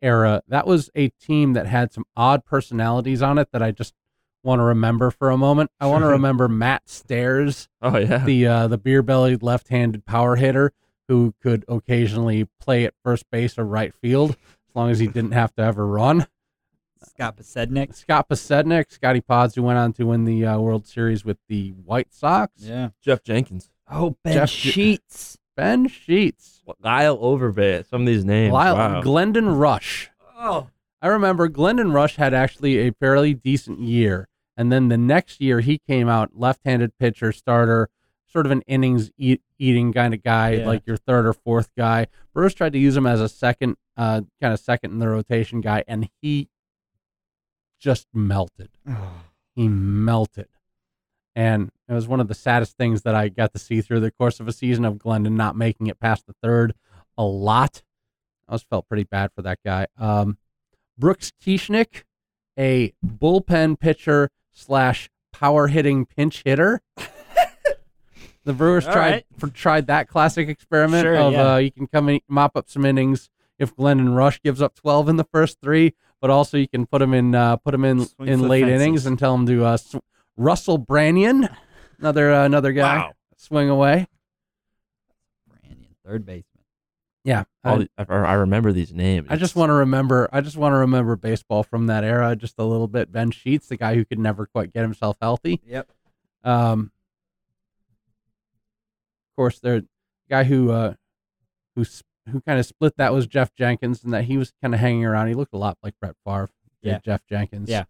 era. That was a team that had some odd personalities on it that I just want to remember for a moment. I want to remember Matt Stairs Oh yeah, the uh, the beer bellied left handed power hitter who could occasionally play at first base or right field as long as he didn't have to ever run. Scott Podsednik. Scott Podsednik, Scotty Pods, who went on to win the uh, World Series with the White Sox. Yeah. Geoff Jenkins, Oh, Ben Jeff- Sheets. Ben Sheets, Lyle Overbay. Some of these names. Lyle, wow. Glendon Rusch. Oh. I remember Glendon Rusch had actually a fairly decent year. And then the next year, he came out left handed pitcher, starter, sort of an innings eat, eating kind of guy, Yeah. like your third or fourth guy. Bruce tried to use him as a second, uh, kind of second in the rotation guy, and he just melted. He melted. And it was one of the saddest things that I got to see through the course of a season of Glendon not making it past the third a lot. I always felt pretty bad for that guy. Um, Brooks Kieschnick, a bullpen pitcher slash power hitting pinch hitter. the Brewers All tried right. for, tried that classic experiment Sure, of yeah. uh, you can come and mop up some innings if Glendon Rusch gives up 12 in the first three, but also you can put him in uh, put him in in late fences. innings and tell him to uh, sw- Russell Branyan, another uh, another guy, Wow. swing away. Brandon, third baseman. Yeah, All I, the- I, I remember these names. I just want to remember. I just want to remember baseball from that era just a little bit. Ben Sheets, the guy who could never quite get himself healthy. Yep. Um, of course, the guy who uh, who who kind of split that was Geoff Jenkins, and that he was kind of hanging around. He looked a lot like Brett Favre. Yeah. Geoff Jenkins. Yeah.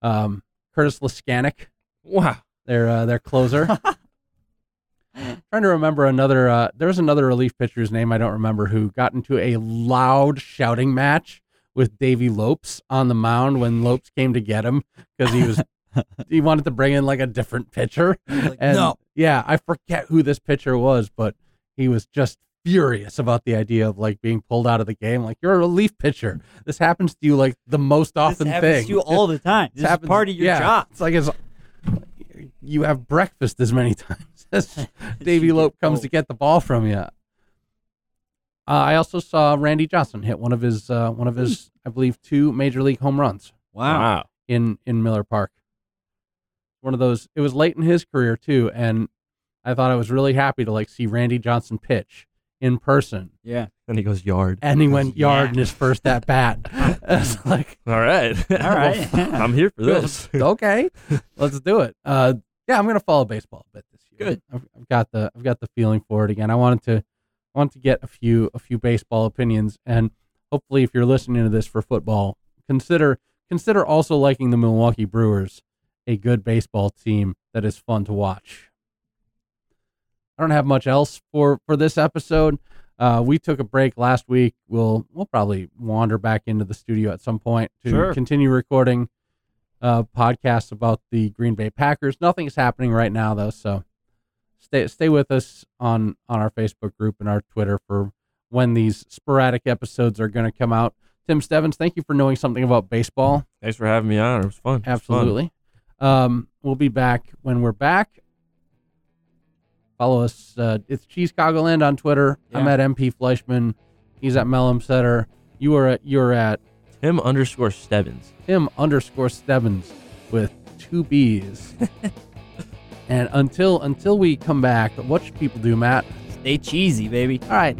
Um, Curtis Leskanic, wow. their uh, their closer. trying to remember another. Uh, there was another relief pitcher's name I don't remember who got into a loud shouting match with Davey Lopes on the mound when Lopes came to get him because he was he wanted to bring in like a different pitcher. like, And no. yeah, I forget who this pitcher was, but he was just furious about the idea of like being pulled out of the game. Like you're a relief pitcher. This happens to you like the most often thing. this happens thing. to you all the time. This, is happens- part of your yeah, job. It's like it's you have breakfast as many times as Davey Lope comes to get the ball from you. Uh, I also saw Randy Johnson hit one of his uh, one of his I believe two major league home runs Wow. in in Miller Park. One of those. It was late in his career too, and I thought I was really happy to like see Randy Johnson pitch in person. Yeah. Then he goes yard. And he went yard Yeah. in his first at bat. It's like All right. All right. I'm here for this. okay, let's do it. Uh, yeah, I'm gonna follow baseball a bit this year. Good. I've, I've got the I've got the feeling for it again. I wanted to I wanted to get a few a few baseball opinions, and hopefully, if you're listening to this for football, consider consider also liking the Milwaukee Brewers, a good baseball team that is fun to watch. I don't have much else for for this episode. Uh, we took a break last week. We'll we'll probably wander back into the studio at some point to Sure. continue recording uh, podcasts about the Green Bay Packers. Nothing is happening right now though, so stay stay with us on on our Facebook group and our Twitter for when these sporadic episodes are going to come out. Tim Stebbins, thank you for knowing something about baseball. Thanks for having me on. It was fun. It was fun. Absolutely. Um, we'll be back when we're back. Follow us. Uh, it's Cheese Chicagoland on Twitter. I'm at MP Fleischman. He's at Mellum Setter. You are at you're at Tim underscore Stebbins. Tim underscore Stebbins with two B's. and until until we come back, what should people do, Matt? Stay cheesy, baby. All right.